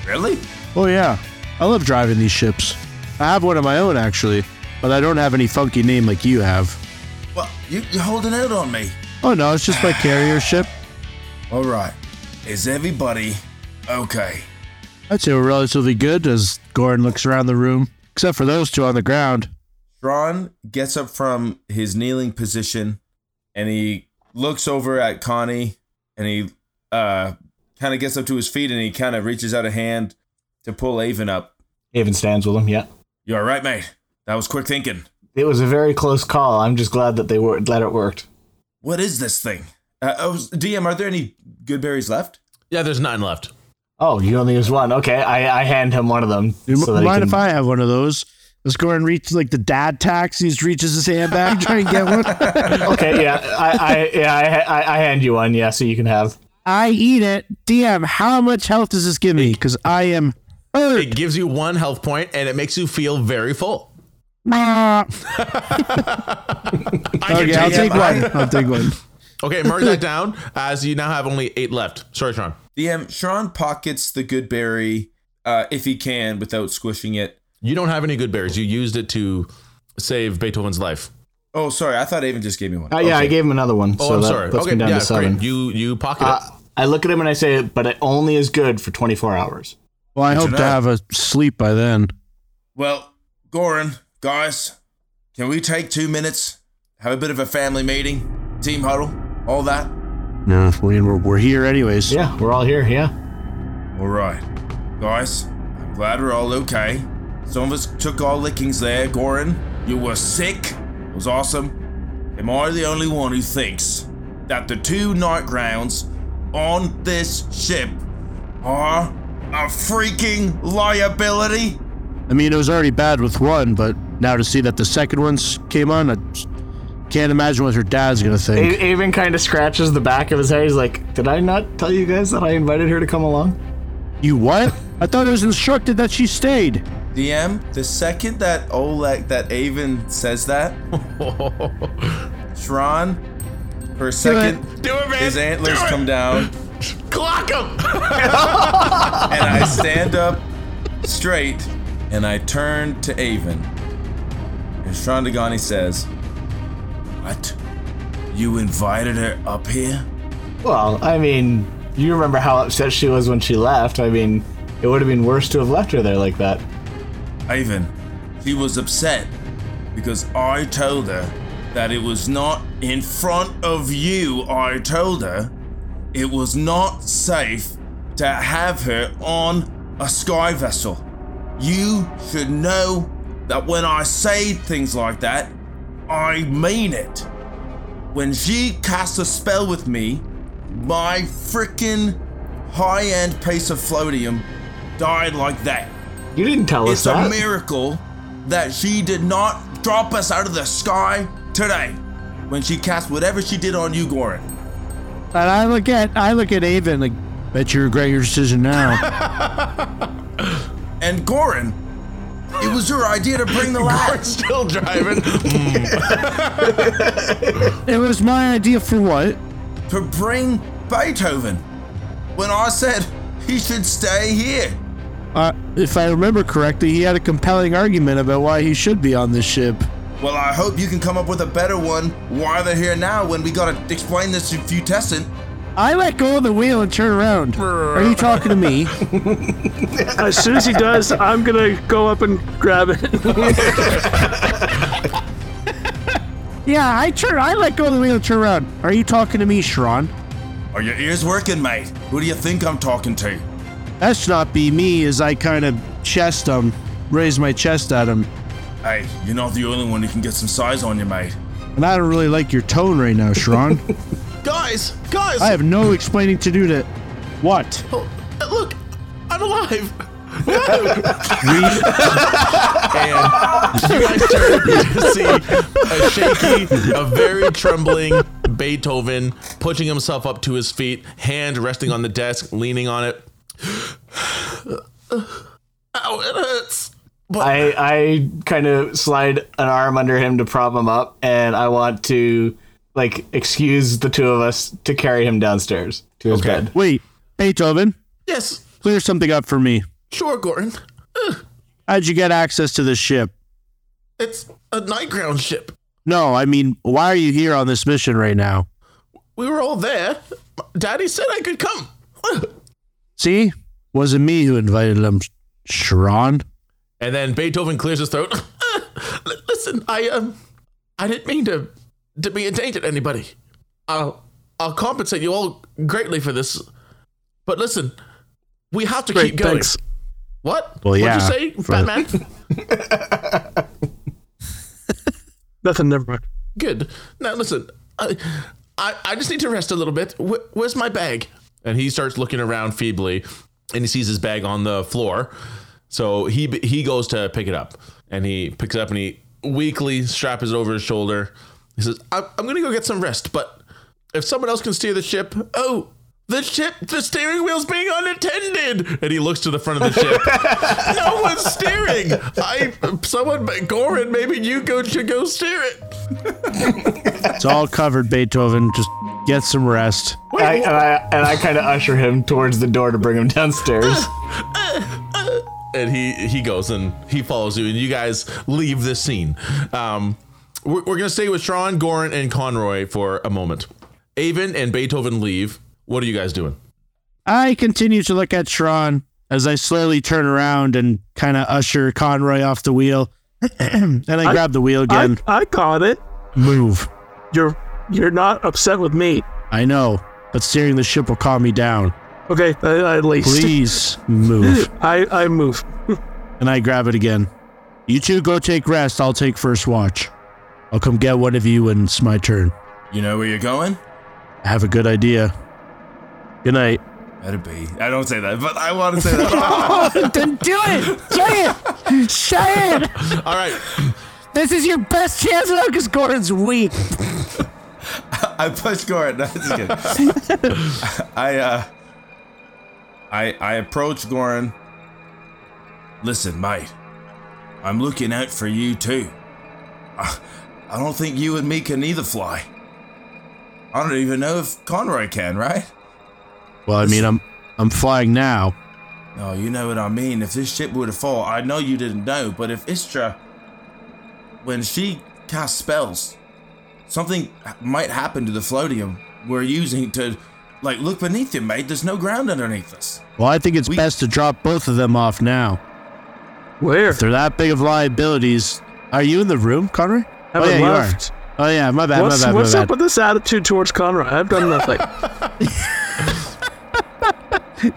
Really? Oh yeah, I love driving these ships. I have one of my own actually, but I don't have any funky name like you have. Well, you, you're holding out on me. Oh no, it's just my carrier ship. All right. Is everybody okay? I'd say we're relatively good as Goran looks around the room, except for those two on the ground. Ron gets up from his kneeling position and he looks over at Connie and he uh kind of gets up to his feet and he kind of reaches out a hand to pull Avon up. Haven stands with him. Yeah, You're right, mate? That was quick thinking. it was a very close call. I'm just glad that they were glad it worked. What is this thing? Uh, oh, DM, are there any good berries left? Yeah, there's nine left. Oh, you only use one. Okay, I, I hand him one of them. Dude, so that mind can- if I have one of those? Does and reach like the dad tax? He just reaches his hand back, try and get one. Okay, yeah, I, I yeah I, I I hand you one. Yeah, so you can have. I eat it. DM, how much health does this give me? Because I am hurt. It gives you one health point and it makes you feel very full. Ah. Okay, I'll take take one. I'll take one. Okay, mark that down as you now have only eight left. Sorry, Sean. DM, Sean pockets the good berry uh, if he can without squishing it. You don't have any good berries. You used it to save Beethoven's life. Oh, sorry. I thought Avon just gave me one. Uh, yeah, I gave him another one. Oh, so I'm that sorry. puts Okay, me down yeah, to seven. great. You you pocket Uh, it. I look at him and I say, but it only is good for 24 hours. Well, I Good hope to to have a sleep by then. Well, Goran, guys, can we take two minutes, have a bit of a family meeting, team huddle, all that? No, I we're, we're here anyways. Yeah, we're all here. Yeah. All right, guys. I'm glad we're all okay. Some of us took our lickings there. Goran, you were sick. It was awesome. Am I the only one who thinks that the two Nightgrounds on this ship are a freaking liability? I mean, it was already bad with one, but now to see that the second one's came on, I can't imagine what her dad's gonna think. A- Avon kind of scratches the back of his head. He's like, "Did I not tell you guys that I invited her to come along?" You what? I thought it was instructed that she stayed. DM, the second that Olek, that Avon says that, Shran, for a second, Do it, man. his antlers Do come down, Clock him. and I stand up straight, and I turn to Avon. And Shran Dagani says, What? You invited her up here? Well, I mean, you remember how upset she was when she left. I mean, it would have been worse to have left her there like that. Ivan, she was upset because I told her that it was not in front of you. I told her it was not safe to have her on a sky vessel. you should know that when I say things like that, I mean it. When she cast a spell with me, my freaking high end piece of floatium died like that. You didn't tell us It's that. a miracle that she did not drop us out of the sky today when she cast whatever she did on you, Goran. And I look at I look at Avon like, bet you regret your decision now. And Goran, it was your idea to bring the We're still driving. Mm. it was my idea for what? to bring Beethoven when I said he should stay here. Uh, if I remember correctly, he had a compelling argument about why he should be on this ship. Well, I hope you can come up with a better one why they're here now when we gotta explain this if you testing. I let go of the wheel and turn around. Are you talking to me? As soon as he does, I'm gonna go up and grab it. yeah, I turn. I let go of the wheel and turn around. Are you talking to me, Shran? Are your ears working, mate? Who do you think I'm talking to? That should not be me. As I kind of chest him, raise my chest at him, Hey, you're not the only one who can get some size on you, mate. and I don't really like your tone right now, Shran. guys, guys, I have no explaining to do to. What? oh, uh, look, I'm alive. we and you guys turn to see a shaky, a very trembling Beethoven pushing himself up to his feet, hand resting on the desk, leaning on it. Ow, it hurts. I I kind of slide an arm under him to prop him up, and I want to like excuse the two of us to carry him downstairs to his Okay. bed. Wait, Beethoven, Yes, clear something up for me. sure, Goran. How'd you get access to this ship? It's a night ground ship. No, I mean, why are you here on this mission right now? We were all there. Daddy said I could come. See, wasn't me who invited him, Shran. And then Beethoven clears his throat. L- Listen, I um, I didn't mean to to be a danger to anybody. I'll I'll compensate you all greatly for this. But listen, we have to Great, keep going. thanks. What? Well, yeah, What'd you say, for- Batman? Nothing, never mind. Good. Now listen, I, I I just need to rest a little bit. Wh- where's my bag? And he starts looking around feebly, and he sees his bag on the floor. So he he goes to pick it up, and he picks it up and he weakly straps it over his shoulder. He says, "I'm, I'm gonna go get some rest, but if someone else can steer the ship, oh." The ship, the steering wheel's being unattended, and he looks to the front of the ship. no one's steering. I, someone, Goran, maybe you go should go steer it. It's all covered, Beethoven. Just get some rest. I, and I and I kind of usher him towards the door to bring him downstairs. and he he goes and he follows you and you guys leave this scene um we're, we're gonna stay with Sean, Goran, and Conroy for a moment Avon and Beethoven leave what are you guys doing I continue to look at Shran as I slowly turn around and kind of usher Conroy off the wheel. and I, grab the wheel I, again. I caught it. Move. You're you're not upset with me. I know, but steering the ship will calm me down. Okay, uh, at least. Please move. I I move. and I grab it again. You two go take rest. I'll take first watch. I'll come get one of you when it's my turn. You know where you're going? I have a good idea. Good night. Better be. I don't say that, but I want to say that. then do it! Say it! Say it! all right This is your best chance now because Goran's weak. I pushed Goran. No, just kidding. I uh, I I approach Goran. Listen, mate. I'm looking out for you too. I, I don't think you and me can either fly. I don't even know if Conroy can, right? Well, I mean, I'm I'm flying now. No, you know what I mean. If this ship were to fall, I know you didn't know, but if Istra, when she casts spells, something might happen to the floatium we're using to, like, look beneath you, mate. There's no ground underneath us. Well, I think it's We- best to drop both of them off now. Where? If they're that big of liabilities, are you in the room, Conroy? Oh Haven't yeah, you are. Oh yeah, my bad, What's my bad, what's my up with this attitude towards Conrad? I've done nothing.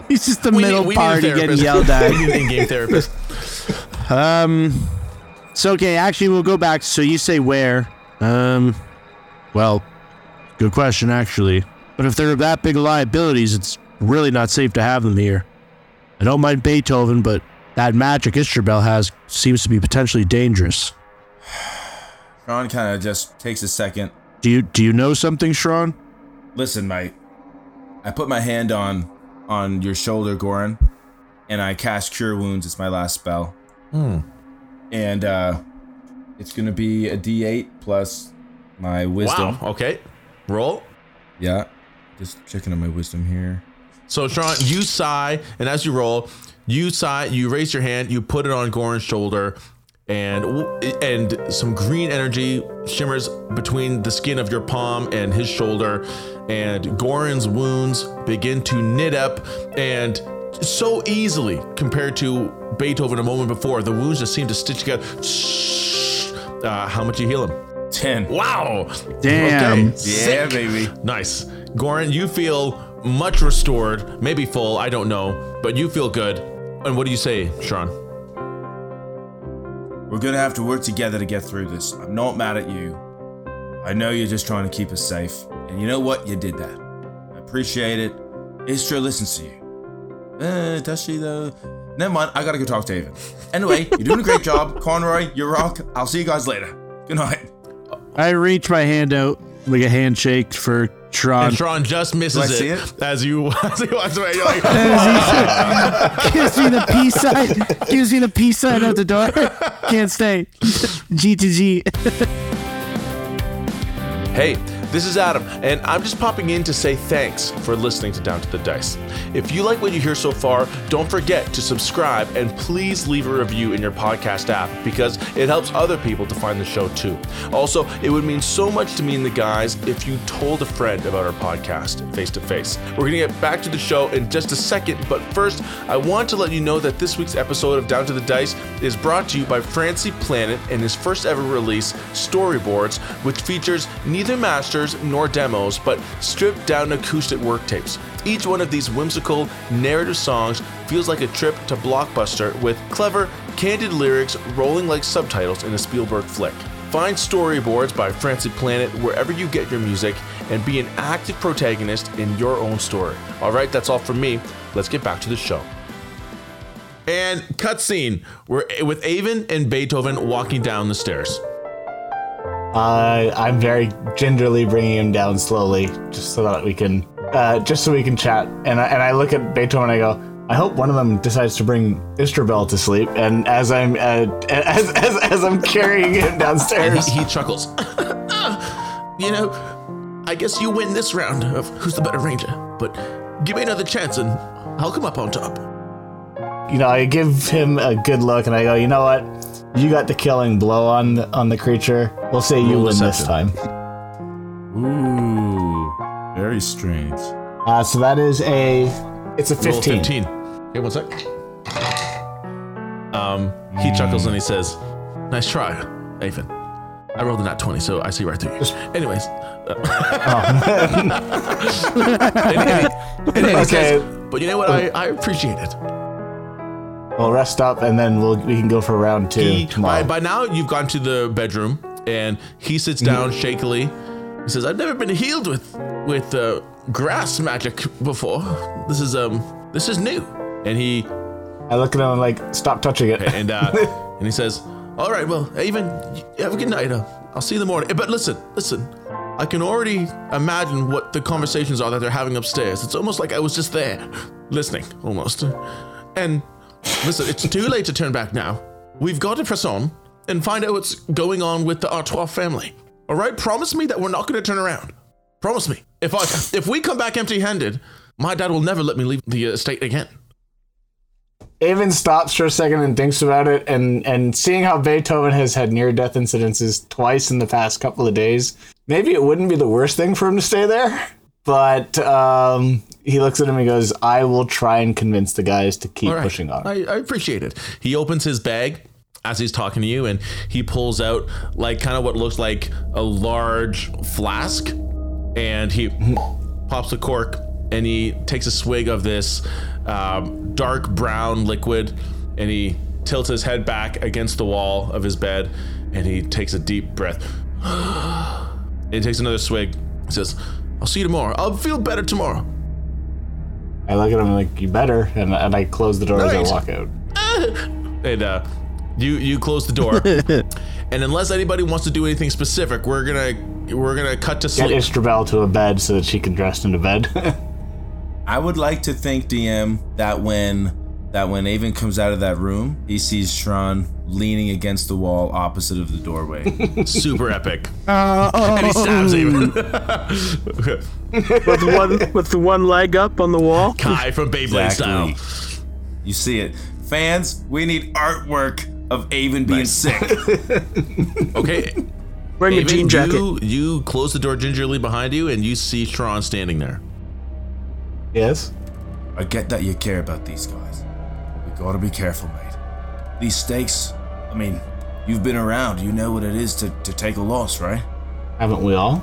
He's just the We middle need- we party getting yelled at. we need in-game therapist Um. So okay, actually, we'll go back. So you say where? Um. Well, good question, actually. But if they're that big liabilities, it's really not safe to have them here. I don't mind Beethoven, but that magic Istrabel has seems to be potentially dangerous. Ron kind of just takes a second. Do you do you know something, Shran? Listen, mate. I put my hand on on your shoulder, Goran, and I cast Cure Wounds. It's my last spell. Hmm. And uh, it's gonna be a D8 plus my wisdom. Wow. Okay. Roll. Yeah. Just checking on my wisdom here. So, Sean, you sigh, and as you roll, you sigh, you raise your hand, you put it on Goran's shoulder, and and some green energy shimmers between the skin of your palm and his shoulder, and Goran's wounds begin to knit up, and so easily compared to Beethoven a moment before, the wounds just seem to stitch together. Uh, how much you heal him? Ten. Wow. Damn. Okay. Yeah, baby. Nice. Goran, you feel much restored, maybe full, I don't know, but you feel good. And what do you say, Sean? We're gonna have to work together to get through this. I'm not mad at you. I know you're just trying to keep us safe. And you know what? You did that. I appreciate it. Istra listens to you. Uh, does she though? Never mind, I gotta go talk to Avon. Anyway, you're doing a great job. Conroy, you rock. I'll see you guys later. Good night. I reach my hand out like a handshake for Shran. And Sean just misses Do I see it, it? as you as he walks away. You're like, gives me the peace sign. Gives me the peace sign out the door. Can't stay. G to G. Hey, this is Adam, and I'm just popping in to say thanks for listening to Down to the Dice. If you like what you hear so far, don't forget to subscribe and please leave a review in your podcast app because it helps other people to find the show too. Also, it would mean so much to me and the guys if you told a friend about our podcast face to face. We're going to get back to the show in just a second, but first, I want to let you know that this week's episode of Down to the Dice is brought to you by Francy Planet and his first ever release, Storyboards, which features neither masters nor demos, but stripped down acoustic work tapes. Each one of these whimsical narrative songs feels like a trip to Blockbuster with clever, candid lyrics rolling like subtitles in a Spielberg flick. Find storyboards by Francy Planet wherever you get your music and be an active protagonist in your own story. All right, that's all from me. Let's get back to the show. And cutscene. We're with Avon and Beethoven walking down the stairs. Uh, I'm very gingerly bringing him down slowly, just so that we can, uh, just so we can chat. And I, and I look at Beethoven and I go, I hope one of them decides to bring Istrabel to sleep. And as I'm, uh, as, as, as I'm carrying him downstairs, he, he chuckles. you know, I guess you win this round of who's the better ranger, but give me another chance and I'll come up on top. you know, I give him a good look and I go, you know what? You got the killing blow on the, on the creature. We'll say you Roll win this time. Ooh, very strange. Uh, so that is a, it's a Roll 15. 15. Okay, one sec. Um, he chuckles and he says, "Nice try, Avon. I rolled a nat 20, so I see right through you. Anyways, and he, and Okay. but you know what? I, I appreciate it. We'll rest up and then we'll we can go for round two He, by, by now, you've gone to the bedroom, and he sits down shakily. He says, "I've never been healed with with uh, grass magic before. This is um this is new." And he I look at him and like, stop touching it. and uh, and he says, "All right, well, even have a good night. Uh, I'll see you in the morning. But listen, listen." I can already imagine what the conversations are that they're having upstairs. It's almost like I was just there, listening, almost. And listen, it's too late to turn back now. We've got to press on and find out what's going on with the Artois family. All right, promise me that we're not going to turn around. Promise me. If I if we come back empty-handed, my dad will never let me leave the estate again. Avon stops for a second and thinks about it, and and seeing how Beethoven has had near death incidences twice in the past couple of days, maybe it wouldn't be the worst thing for him to stay there. But um, he looks at him and goes, "I will try and convince the guys to keep right. pushing on." I, I appreciate it. He opens his bag as he's talking to you, and he pulls out like kind of what looks like a large flask, and he pops the cork and he takes a swig of this um, dark brown liquid, and he tilts his head back against the wall of his bed and he takes a deep breath. he takes another swig. He says, I'll see you tomorrow. I'll feel better tomorrow. I look at him like, you better, and, and I close the door as I walk out. And uh, you you close the door. and unless anybody wants to do anything specific, we're gonna we're gonna cut to Get sleep. Istrabel to a bed so that she can dress into bed. I would like to think, DM, that when that when Avon comes out of that room, he sees Shran leaning against the wall opposite of the doorway. Super epic. Uh, and he oh. stabs him. with one with the one leg up on the wall. Kai from Beyblade style. You see it. Fans, we need artwork of Avon being sick. Okay. Wearing a Avon, jean jacket. You, you close the door gingerly behind you and you see Shran standing there. yes? I get that you care about these guys. But we gotta be careful, mate. These stakes, I mean, you've been around. You know what it is to, to take a loss, right? Haven't we all?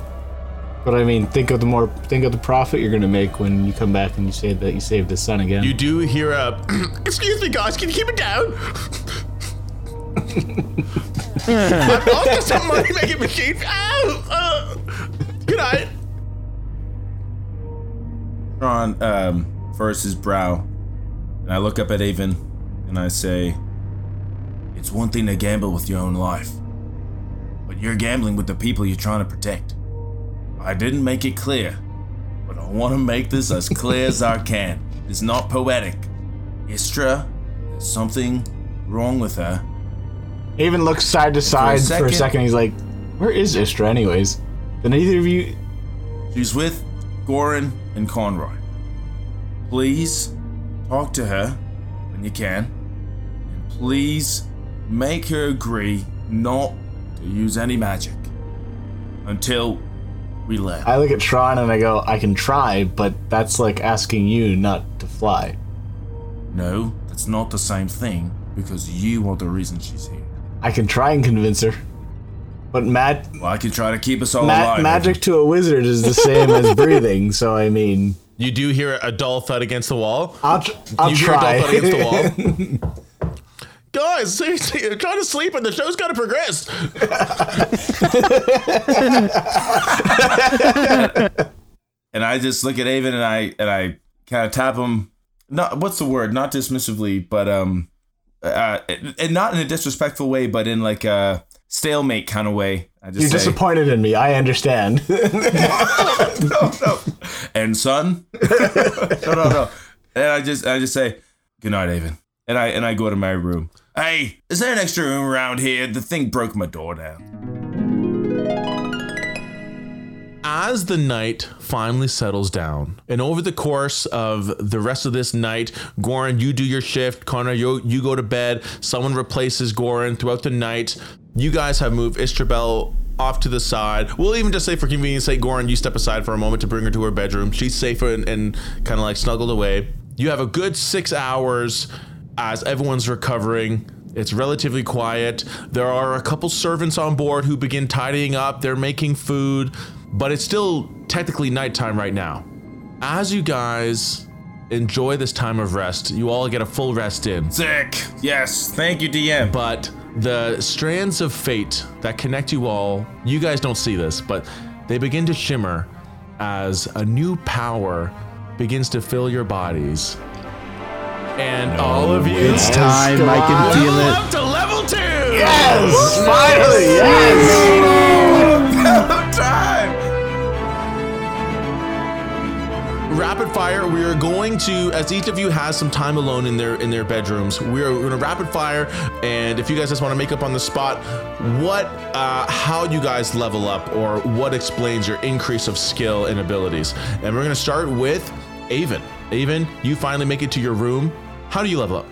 But I mean, think of the more think of the profit you're gonna make when you come back and you say that you saved his son again. You do hear a, excuse me guys, can you keep it down? I'm off some money making machine. Ow! Uh, good night. Ron um, furrows his brow, and I look up at Avon, and I say, It's one thing to gamble with your own life, but you're gambling with the people you're trying to protect. I didn't make it clear, but I want to make this as clear as I can. It's not poetic. Istra, there's something wrong with her. Even looks side to side for a second- second. He's like, "Where is Istra, anyways?" Then either of you, She's with Goran and Conroy. Please talk to her when you can. And please make her agree not to use any magic until we left. I look at Tron and I go, "I can try, but that's like asking you not to fly." No, that's not the same thing because you are the reason she's here. I can try and convince her, but mag- Well, I can try to keep us all ma- alive. magic to a wizard is the same as breathing. So I mean, You do hear a dull thud against the wall. I'll tr- I'll you try. hear a dull thud against the wall. Guys, seriously, you're trying to sleep and the show's got to progress. and I just look at Avon and I and I kind of tap him. Not what's the word? Not dismissively, but um, uh, and not in a disrespectful way, but in like a stalemate kind of way. I just You're say, disappointed in me. I understand. no, no. and son, no, no, no. And I just I just say, good night, Avon. And I and I go to my room. Hey, is there an extra room around here? The thing broke my door down. As the night finally settles down, and over the course of the rest of this night, Goran, you do your shift. Connor, you, you go to bed. Someone replaces Goran throughout the night. You guys have moved Istrabel off to the side. We'll even just say, for convenience sake, Goran, you step aside for a moment to bring her to her bedroom. She's safer and, and kind of like snuggled away. You have a good six hours as everyone's recovering. It's relatively quiet. There are a couple servants on board who begin tidying up. They're making food, but it's still technically nighttime right now. As you guys enjoy this time of rest, you all get a full rest in. Sick. Yes. Thank you, DM. But the strands of fate that connect you all, you guys don't see this, but they begin to shimmer as a new power begins to fill your bodies. And all of you It's time. I can feel level it. up to level two. yes, finally, yes. time. Rapid fire we are going to as each of you has some time alone in their in their bedrooms we are going to rapid fire and if you guys just want to make up on the spot what uh, how you guys level up or what explains your increase of skill and abilities. And we're going to start with avon. Avon you finally make it to your room. How do you level up?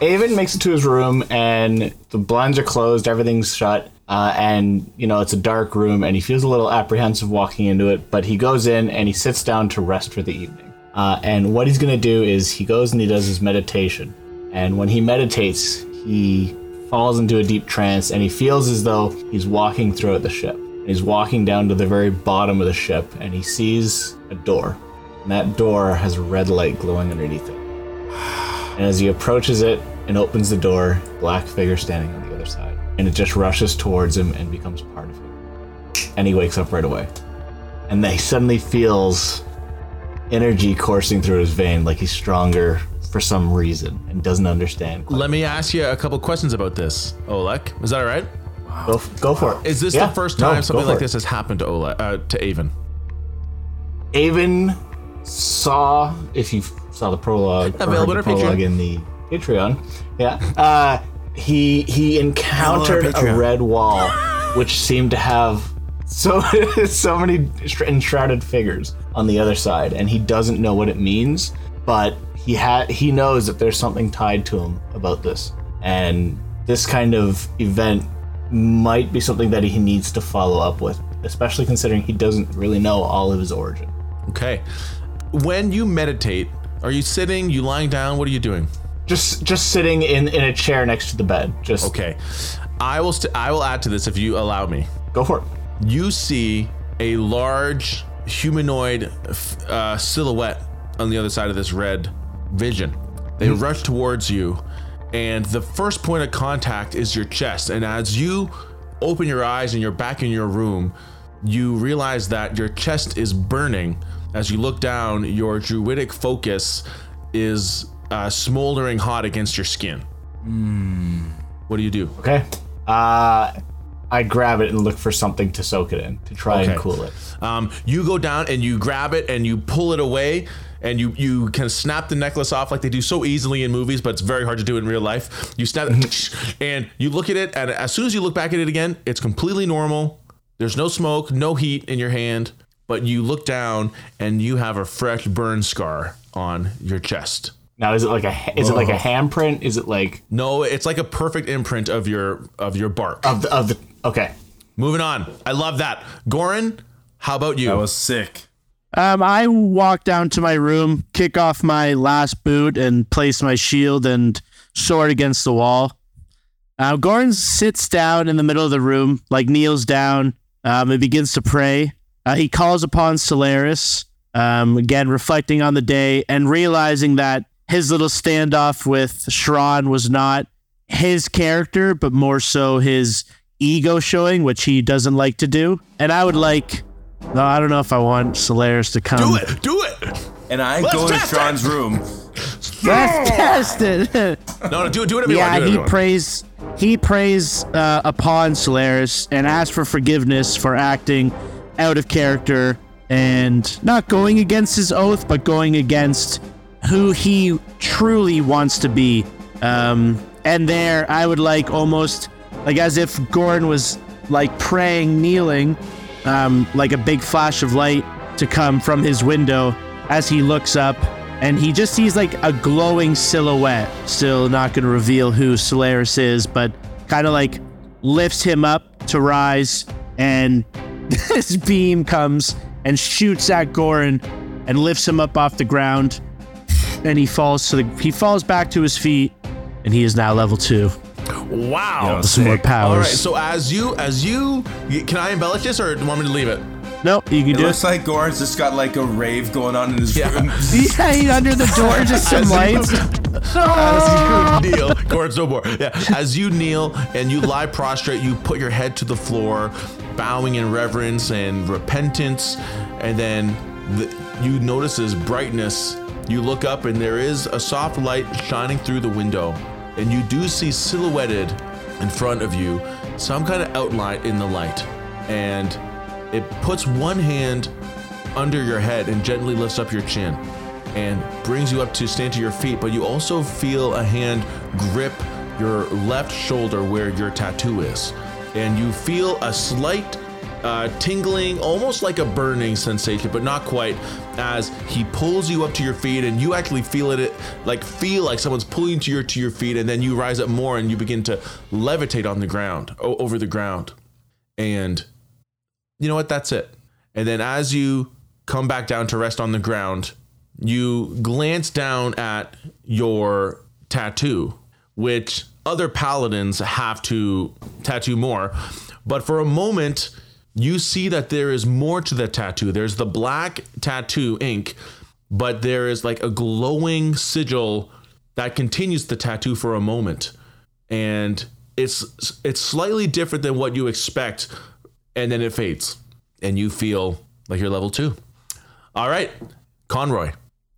Avon makes it to his room and the blinds are closed, everything's shut, uh, and you know it's a dark room, and he feels a little apprehensive walking into it. But he goes in and he sits down to rest for the evening. Uh, and what he's gonna do is he goes and he does his meditation, and when he meditates, he falls into a deep trance, and he feels as though he's walking throughout the ship. And he's walking down to the very bottom of the ship, and he sees a door, and that door has a red light glowing underneath it. And as he approaches it, and opens the door. Black figure standing and it just rushes towards him and becomes part of him. And he wakes up right away, and then he suddenly feels energy coursing through his vein, like he's stronger for some reason and doesn't understand. Let me ask you a couple questions about this, Olek. Is that all right? Go, go for it. Is this Yeah, the first time go something like it. this has happened to Olek, uh, to Avon? Avon saw, if you saw the prologue, Available the prologue Patreon. in the Patreon, yeah, uh, he he encountered oh, a Patreon. red wall, which seemed to have so so many enshrouded figures on the other side, and he doesn't know what it means, but he had he knows that there's something tied to him about this, and this kind of event might be something that he needs to follow up with, especially considering he doesn't really know all of his origin. Okay. When you meditate, are you sitting? You lying down? What are you doing? Just just sitting in in a chair next to the bed. Just Okay. I will. St- I will add to this if you allow me. go for it. You see a large humanoid f- uh, silhouette on the other side of this red vision. They rush towards you, and the first point of contact is your chest. And as you open your eyes and you're back in your room, you realize that your chest is burning. As you look down, your druidic focus is uh, smoldering hot against your skin. What do you do? Okay. Uh I grab it and look for something to soak it in to try and cool it. Um, you go down and you grab it and you pull it away and you you of snap the necklace off like they do so easily in movies, but it's very hard to do in real life. You snap it and you look at it, and as soon as you look back at it again, it's completely normal. There's no smoke, no heat in your hand, but you look down and you have a fresh burn scar on your chest. Now is it like a ha- is it like a handprint? Is it like No, it's like a perfect imprint of your of your bark. of the of the okay. Moving on. I love that. Goran, how about you? That was sick. Um, I walk down to my room, kick off my last boot, and place my shield and sword against the wall. Uh, Goran sits down in the middle of the room, like kneels down, um, and begins to pray. Uh, he calls upon Solaris, um, again reflecting on the day and realizing that his little standoff with Shran was not his character, but more so his ego showing, which he doesn't like to do. And I would like, no, I don't know if I want Solaris to come. do it. Do it. And I Let's go into Shran's room. Let's test it. No, no, do it. Do whatever you yeah, want. Do he whatever prays. He prays uh, upon Solaris and asks for forgiveness for acting out of character and not going against his oath, but going against who he truly wants to be. Um, and there, I would like almost like as if Goran was like praying, kneeling, um, like a big flash of light to come from his window as he looks up and he just sees like a glowing silhouette. Still not going to reveal who Solaris is, but kind of like lifts him up to rise, and this beam comes and shoots at Goran and lifts him up off the ground, and he falls to the he falls back to his feet, and he is now level two. Wow. Some more powers. All right. So as you as you can I embellish this or do you want me to leave it? Nope, you can It do it. looks like Goran's just got like a rave going on in his Yeah. room. Yeah, he- under the door, just some lights. As you kneel, Goran, no more. Yeah. As you kneel and you lie prostrate, you put your head to the floor, bowing in reverence and repentance, and then the, you notice this brightness. You look up and there is a soft light shining through the window, and you do see silhouetted in front of you some kind of outline in the light, and it puts one hand under your head and gently lifts up your chin and brings you up to stand to your feet, but you also feel a hand grip your left shoulder where your tattoo is. And you feel a slight uh, tingling, almost like a burning sensation, but not quite, as he pulls you up to your feet and you actually feel it like feel like someone's pulling to your to your feet, and then you rise up more and you begin to levitate on the ground, o- over the ground. And you know what? That's it. And then as you come back down to rest on the ground, you glance down at your tattoo, which other paladins have to tattoo more. But for a moment, you see that there is more to the tattoo. There's the black tattoo ink, but there is like a glowing sigil that continues the tattoo for a moment, and it's it's slightly different than what you expect, and then it fades, and you feel like you're level two. All right, Conroy,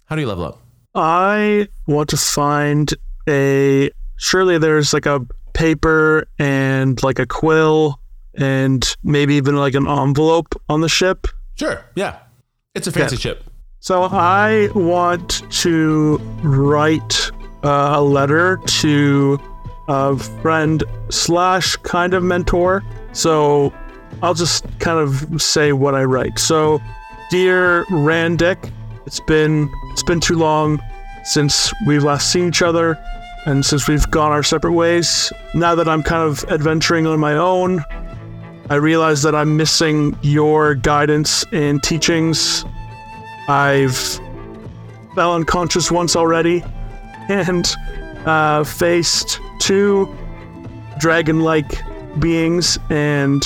how do you level up? I want to find a. Surely there's like a paper and like a quill and maybe even like an envelope on the ship. Sure, yeah, it's a fancy ship. So I want to write uh, a letter to a friend slash kind of mentor. So I'll just kind of say what I write. So, dear Randick, it's been it's been too long since we've last seen each other, and since we've gone our separate ways. Now that I'm kind of adventuring on my own, I realize that I'm missing your guidance and teachings. I've fell unconscious once already and uh, faced two dragon-like beings and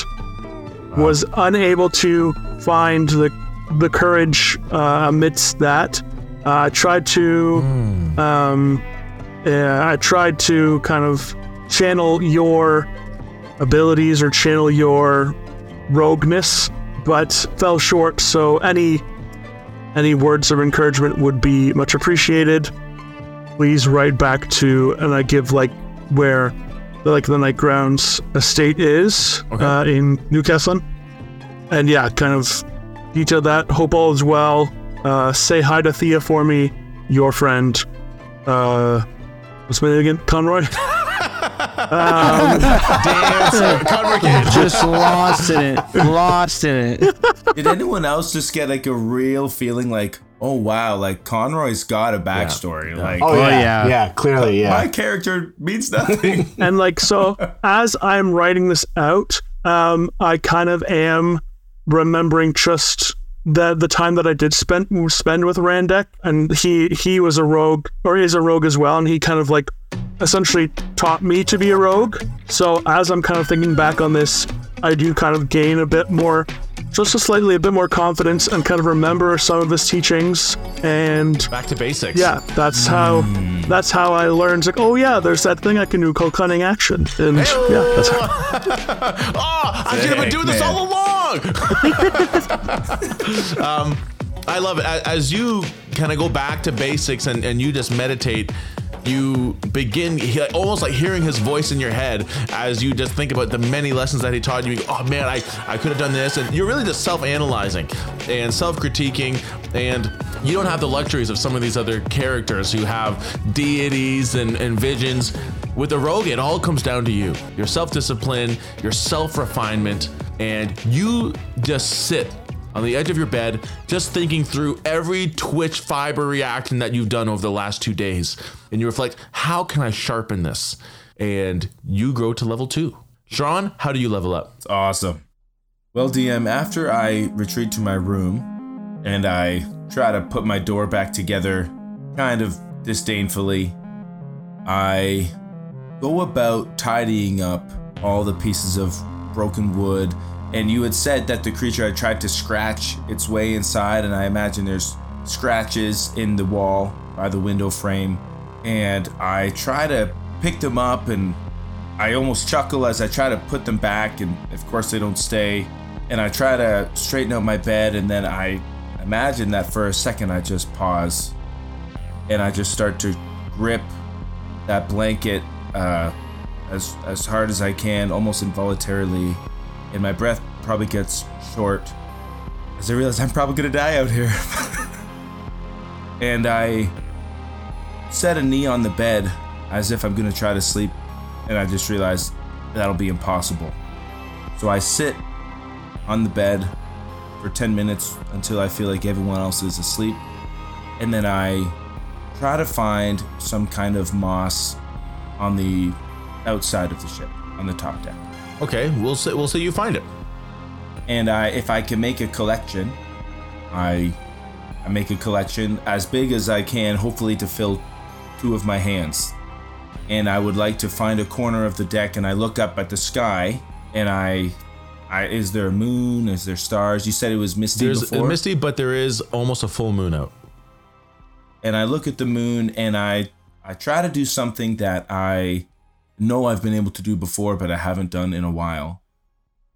was unable to find the the courage uh, amidst that. Uh, I tried to um, yeah, I tried to kind of channel your abilities or channel your rogueness, but fell short. So any any words of encouragement would be much appreciated. Please write back to, and I give like where the, like the Nightgrounds estate is uh, in Newcastle, and yeah, kind of detail that. Hope all is well. Uh, say hi to Thea for me, your friend. Uh, what's my name again? Conroy. Damn, Conroy. Just lost in it. Lost in it. Did anyone else just get like a real feeling like, oh wow, like Conroy's got a backstory. Like Oh, yeah. yeah. yeah. clearly, yeah. my character means nothing. and like so as i'm writing this out um i kind of am remembering just the the time that i did spend spend with randek and he he was a rogue or is a rogue as well and he kind of like essentially taught me to be a rogue so as i'm kind of thinking back on this i do kind of gain a bit more just a slightly a bit more confidence and kind of remember some of his teachings and Back to basics. yeah, that's how that's how I learned. Like, oh yeah, there's that thing I can do called cunning action, and yeah, that's how. oh, I should have been doing this all along. um, I love it. As you kind of go back to basics and, and you just meditate, you begin he- almost like hearing his voice in your head as you just think about the many lessons that he taught you. You go, oh man, I, I could have done this. And you're really just self analyzing and self critiquing. And you don't have the luxuries of some of these other characters who have deities and, and visions. With the rogue, it all comes down to you your self discipline, your self refinement, and you just sit on the edge of your bed, just thinking through every twitch fiber reaction that you've done over the last two days. And you reflect, how can I sharpen this? And you grow to level two. Shran, how do you level up? It's awesome. Well, DM, after I retreat to my room and I try to put my door back together, kind of disdainfully, I go about tidying up all the pieces of broken wood. And you had said that the creature had tried to scratch its way inside, and I imagine there's scratches in the wall by the window frame. And I try to pick them up and I almost chuckle as I try to put them back, and of course they don't stay. And I try to straighten out my bed, and then I imagine that for a second I just pause, and I just start to grip that blanket uh, as as hard as I can, almost involuntarily, and my breath probably gets short as I realize I'm probably gonna die out here. and I set a knee on the bed as if I'm gonna try to sleep and I just realized that'll be impossible. So I sit on the bed for 10 minutes until I feel like everyone else is asleep, and then I try to find some kind of moss on the outside of the ship, on the top deck. Okay, we'll say we'll say you find it. And I, if I can make a collection, I, I make a collection as big as I can, hopefully to fill two of my hands. And I would like to find a corner of the deck, and I look up at the sky, and I, I is there a moon? Is there stars? You said it was misty There's before. Uh, misty, but there is almost a full moon out. and I look at the moon, and I, I try to do something that I know I've been able to do before, but I haven't done in a while.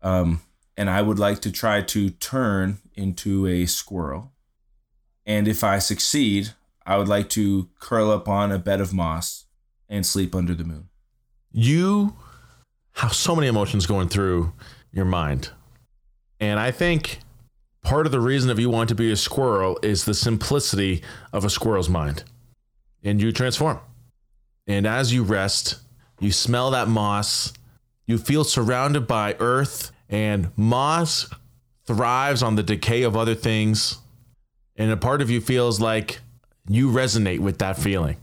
Um, and I would like to try to turn into a squirrel. And if I succeed, I would like to curl up on a bed of moss and sleep under the moon. you have so many emotions going through your mind. And I think part of the reason of you want to be a squirrel is the simplicity of a squirrel's mind. And you transform. And as you rest, you smell that moss, you feel surrounded by earth, and moss thrives on the decay of other things. And a part of you feels like you resonate with that feeling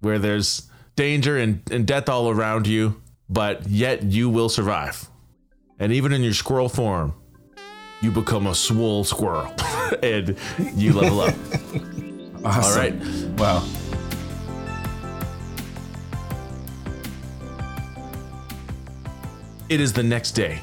where there's danger and, and death all around you, but yet you will survive. And even in your squirrel form, you become a swole squirrel and you level up. Awesome. All right. Wow. It is the next day.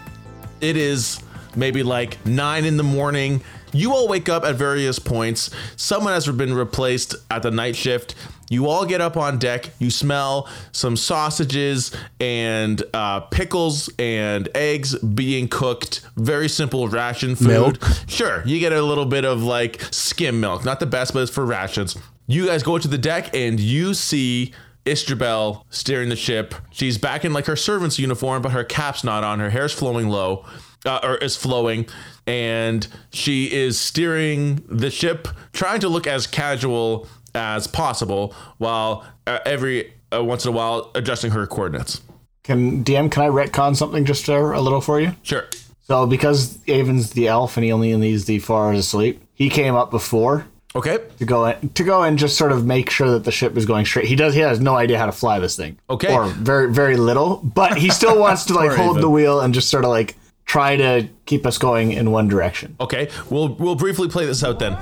It is maybe like nine in the morning. You all wake up at various points. Someone has been replaced at the night shift. You all get up on deck. You smell some sausages and uh, pickles and eggs being cooked. Very simple ration food. Milk. Sure, you get a little bit of like skim milk. Not the best, but it's for rations. You guys go to the deck and you see Istrabel steering the ship. She's back in like her servant's uniform, but her cap's not on. Her hair's flowing low, uh, or is flowing, and she is steering the ship, trying to look as casual as possible, while uh, every uh, once in a while adjusting her coordinates. Can DM? Can I retcon something just there a little for you? Sure. So because Avon's the elf and he only needs the four hours of sleep, he came up before Okay. to go in, to go and just sort of make sure that the ship is going straight. He does. He has no idea how to fly this thing. Okay. Or very very little, but he still wants to like hold Avon. the wheel and just sort of like try to keep us going in one direction. Okay, we'll we'll briefly play this out then.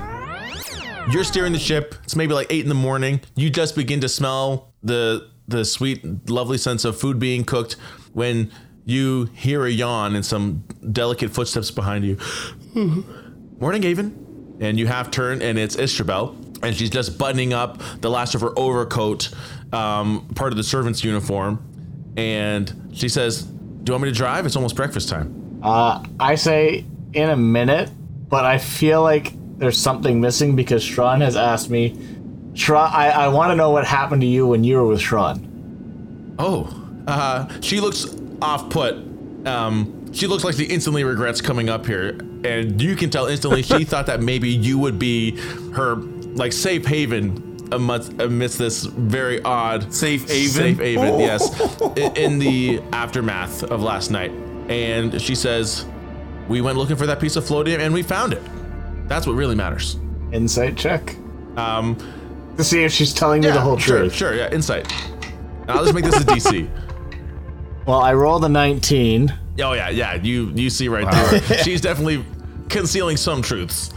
You're steering the ship. It's maybe like eight in the morning. You just begin to smell the the sweet, lovely sense of food being cooked when you hear a yawn and some delicate footsteps behind you. Morning, Avon. And you have turned, and it's Istrabel, and she's just buttoning up the last of her overcoat, um, part of the servant's uniform. And she says, "Do you want me to drive? It's almost breakfast time." Uh, I say in a minute, but I feel like there's something missing because Shran has asked me. Shran, I, I want to know what happened to you when you were with Shran. Oh, uh, she looks off put. Um, she looks like she instantly regrets coming up here, and you can tell instantly she thought that maybe you would be her like safe haven amidst, amidst this very odd Safe haven? Safe haven, yes, in, in the aftermath of last night. And she says, "We went looking for that piece of floatium, and we found it. That's what really matters." Insight check Um, to see if she's telling me the whole sure, truth. sure, yeah, insight. Now let's make this a DC. Well, I rolled a 19. Oh yeah, yeah. You you see right through her. She's definitely concealing some truths.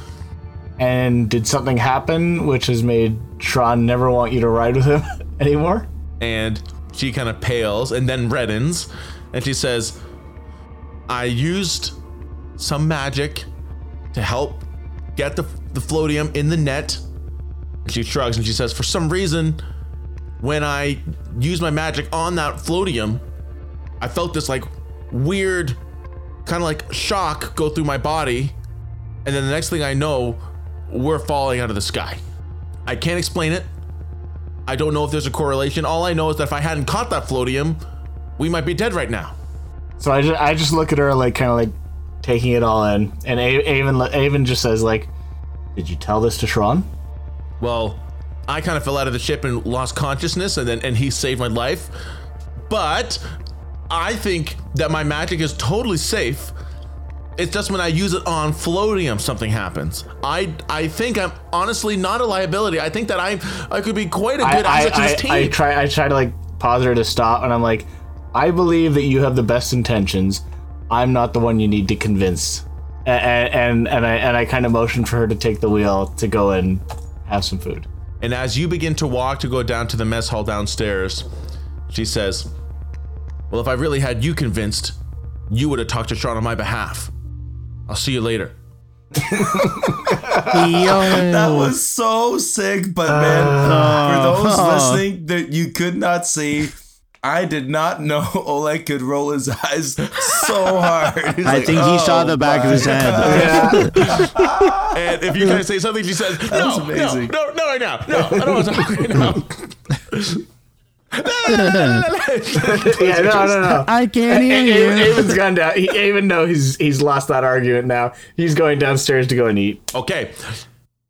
And did something happen which has made Shran never want you to ride with him anymore? And she kind of pales and then reddens, and she says, "I used some magic to help get the the floatium in the net." And she shrugs and she says, "For some reason, when I used my magic on that floatium, I felt this like weird, kind of like shock go through my body, and then the next thing I know, we're falling out of the sky. I can't explain it. I don't know if there's a correlation. All I know is that if I hadn't caught that floatium, we might be dead right now. So I just, I just look at her like kind of like taking it all in, and Avon Avon just says like, "Did you tell this to Shran?" Well, I kind of fell out of the ship and lost consciousness, and then and he saved my life. But I think that my magic is totally safe. It's just when I use it on floatium, something happens. I I think I'm honestly not a liability. I think that I I could be quite a good I, asset to I, this team. I, I try I try to like pause her to stop, and I'm like, I believe that you have the best intentions. I'm not the one you need to convince. And and, and I and I kind of motion for her to take the wheel to go and have some food. And as you begin to walk to go down to the mess hall downstairs, she says, Well, if I really had you convinced, you would have talked to Shran on my behalf. I'll see you later. Yo. That was so sick, but man, uh, for those Oh. listening that you could not see, I did not know Olek could roll his eyes so hard. He's I like, think he saw "Oh the back of his head. Yeah. And if you kind of say something, she says, "No, no, amazing. no, no, right now, no, I don't want to talk right now." yeah, no, no, no. I can't hear you. Avon's gone down. He, Avon, no, he's he's lost that argument now. He's going downstairs to go and eat. Okay,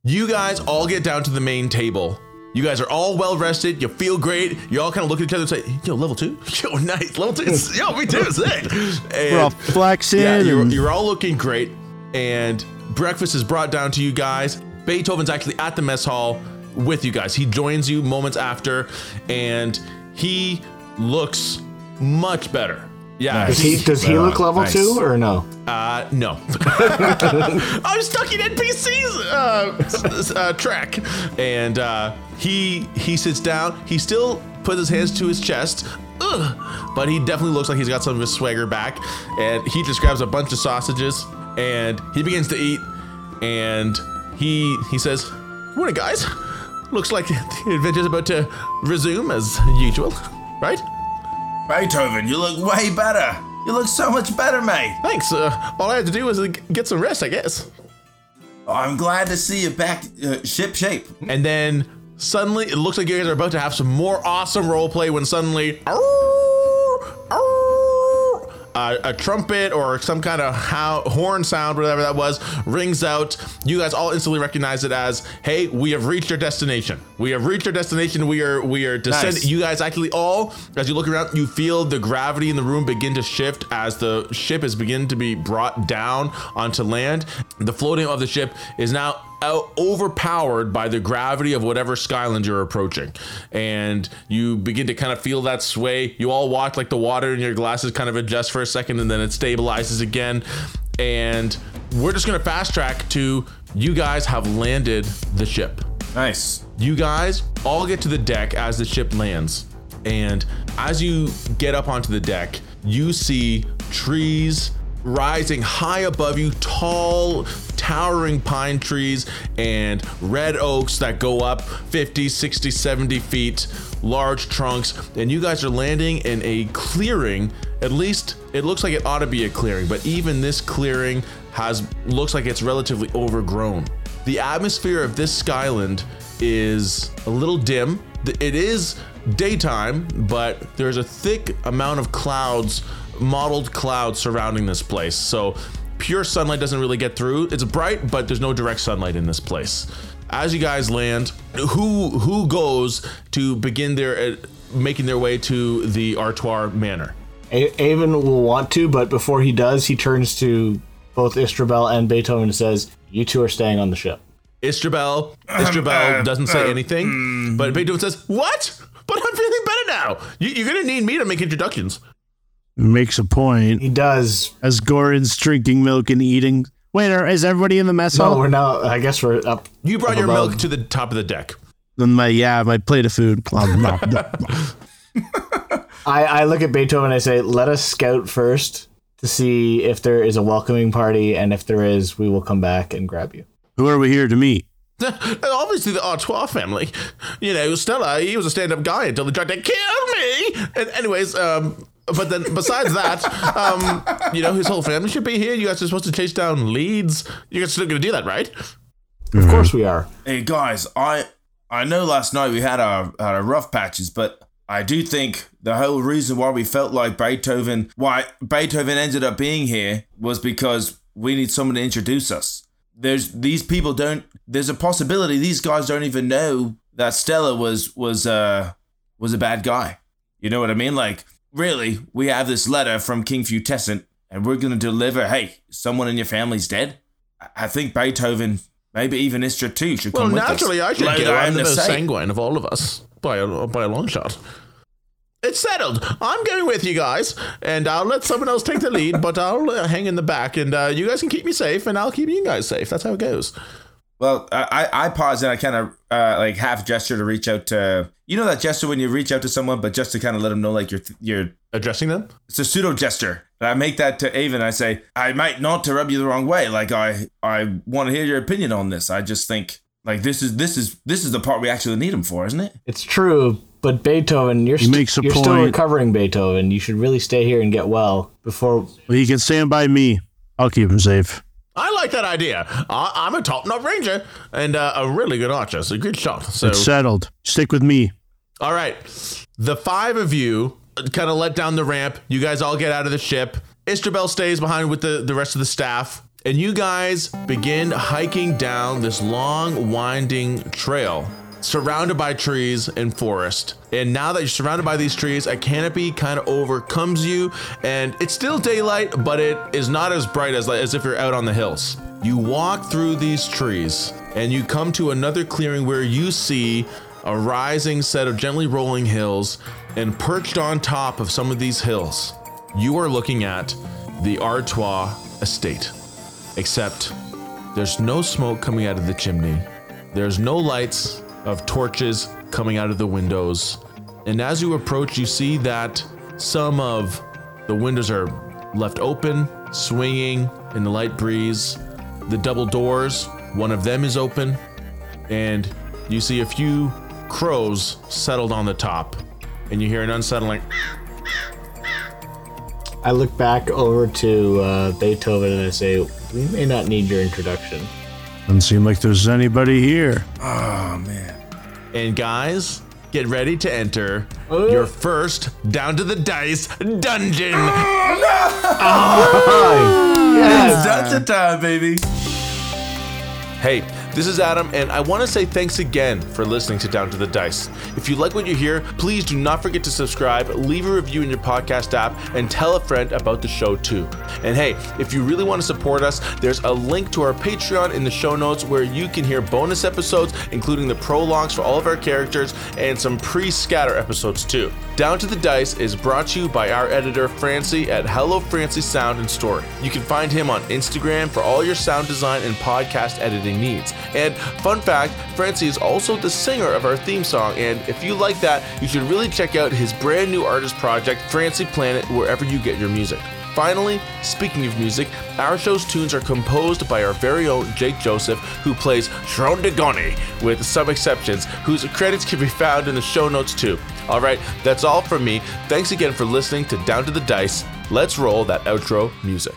you guys all get down to the main table. You guys are all well rested. You feel great. You all kind of look at each other and say, "Yo, level two. Yo, nice. Level two. Yo, me too. Sick." And- We're all flexing. Yeah, you're, you're all looking great. And breakfast is brought down to you guys. Beethoven's actually at the mess hall with you guys. He joins you moments after, and he looks much better. Yeah, Does he does he look level Nice. two or no? uh, no. I'm stuck in NPC's uh, uh, track, and uh, he he sits down. He still puts his hands to his chest, ugh, but he definitely looks like he's got some of his swagger back. And he just grabs a bunch of sausages and he begins to eat. And he he says, "Morning, guys. Looks like the adventure's about to resume as usual, right?" Beethoven, you look way better. You look so much better, mate. Thanks. Uh, all I had to do was uh, get some rest, I guess. I'm glad to see you back uh, ship shape. And then suddenly it looks like you guys are about to have some more awesome roleplay when suddenly uh, a trumpet or some kind of how, horn sound, whatever that was, rings out. You guys all instantly recognize it as, "Hey, we have reached our destination. We have reached our destination. We are we are descending." Nice. You guys actually all, as you look around, you feel the gravity in the room begin to shift as the ship is beginning to be brought down onto land. The floating of the ship is now overpowered by the gravity of whatever skyland you're approaching and you begin to kind of feel that sway you all watch like the water in your glasses kind of adjust for a second and then it stabilizes again and we're just going to fast track to you guys have landed the ship Nice. you guys all get to the deck as the ship lands. And as you get up onto the deck, you see trees rising high above you, tall, towering pine trees and red oaks that go up 50, 60, 70 feet, large trunks. And you guys are landing in a clearing. At least it looks like it ought to be a clearing, but even this clearing has looks like it's relatively overgrown. The atmosphere of this Skyland is a little dim. It is daytime, but there's a thick amount of clouds, mottled clouds surrounding this place. So pure sunlight doesn't really get through. It's bright, but there's no direct sunlight in this place. As you guys land, who who goes to begin their uh, making their way to the Artois Manor? A- Avon will want to, but before he does, he turns to both Istrabel and Beethoven and says, "You two are staying on the ship." Istrabel, um, Istrabel uh, doesn't say uh, anything, mm. but Beethoven says, "What? But I'm feeling better now. You, you're gonna need me to make introductions." Makes a point. He does. As Goran's drinking milk and eating. Wait, are, is everybody in the mess Oh, hall? we're now. I guess we're up. You brought up your above. milk to the top of the deck. Then my yeah, my plate of food. I, I look at Beethoven and I say, "Let us scout first to see if there is a welcoming party, and if there is, we will come back and grab you." Who are we here to meet? Obviously, the Artois family. You know, Stella, he was a stand up guy until they tried to kill me. And, anyways, um, but then besides that, um, you know, his whole family should be here. You guys are supposed to chase down leads. You guys are still going to do that, right? Of course we are. Hey guys, I I know last night we had our, had our rough patches, but I do think the whole reason why we felt like Beethoven, why Beethoven ended up being here, was because we need someone to introduce us. There's these people don't. There's a possibility these guys don't even know that Stella was was uh was a bad guy. You know what I mean? Like really, we have this letter from King Futescent, and we're gonna deliver. Hey, someone in your family's dead. I- I think Beethoven, maybe even Istra too, should Well, come with us. Well, naturally, I should Load go. I I'm the most say. sanguine of all of us by a, by a long shot. It's settled. I'm going with you guys, and I'll let someone else take the lead, but I'll uh, hang in the back, and uh, you guys can keep me safe, and I'll keep you guys safe. That's how it goes. Well, I I I pause and I kind of uh, like half gesture to reach out to you know that gesture when you reach out to someone, but just to kind of let them know like you're you're Addressing them? it's a pseudo gesture. And I make that to Avon. I say I might not to rub you the wrong way. Like I I want to hear your opinion on this. I just think like this is this is this is the part we actually need him for, isn't it? It's true, but Beethoven, you're, st- makes a you're still recovering, Beethoven. You should really stay here and get well before. Well, he can stand by me. I'll keep him safe. I like that idea. I, I'm a top notch ranger and uh, a really good archer. So good shot. So It's settled. Stick with me. All right. The five of you kind of let down the ramp. You guys all get out of the ship. Istrabel stays behind with the, the rest of the staff. And you guys begin hiking down this long, winding trail surrounded by trees and forest. And now that you're surrounded by these trees, a canopy kind of overcomes you. And it's still daylight, but it is not as bright as, as if you're out on the hills. You walk through these trees and you come to another clearing where you see a rising set of gently rolling hills, and perched on top of some of these hills, you are looking at the Artois estate. Except there's no smoke coming out of the chimney, there's no lights of torches coming out of the windows, and as you approach, you see that some of the windows are left open, swinging in the light breeze. The double doors, one of them is open, and you see a few crows settled on the top, and you hear an unsettling. I look back over to uh, Beethoven and I say, "We may not need your introduction." Doesn't seem like there's anybody here. Man. And guys, get ready to enter your first down to the dice dungeon. Ah, ah. It's dungeon time, baby. Hey, this is Adam, and I want to say thanks again for listening to Down to the Dice. If you like what you hear, please do not forget to subscribe, leave a review in your podcast app, and tell a friend about the show too. And hey, if you really want to support us, there's a link to our Patreon in the show notes where you can hear bonus episodes, including the prologues for all of our characters and some pre scatter episodes too. Down to the Dice is brought to you by our editor, Francy, at Hello Francy Sound and Story. You can find him on Instagram for all your sound design and podcast editing needs. And fun fact, Francy is also the singer of our theme song, and if you like that, you should really check out his brand new artist project, Francy Planet, wherever you get your music. Finally, speaking of music, our show's tunes are composed by our very own Jake Joseph, who plays Shran Degoni, with some exceptions, whose credits can be found in the show notes too. Alright, that's all from me. Thanks again for listening to Down to the Dice. Let's roll that outro music.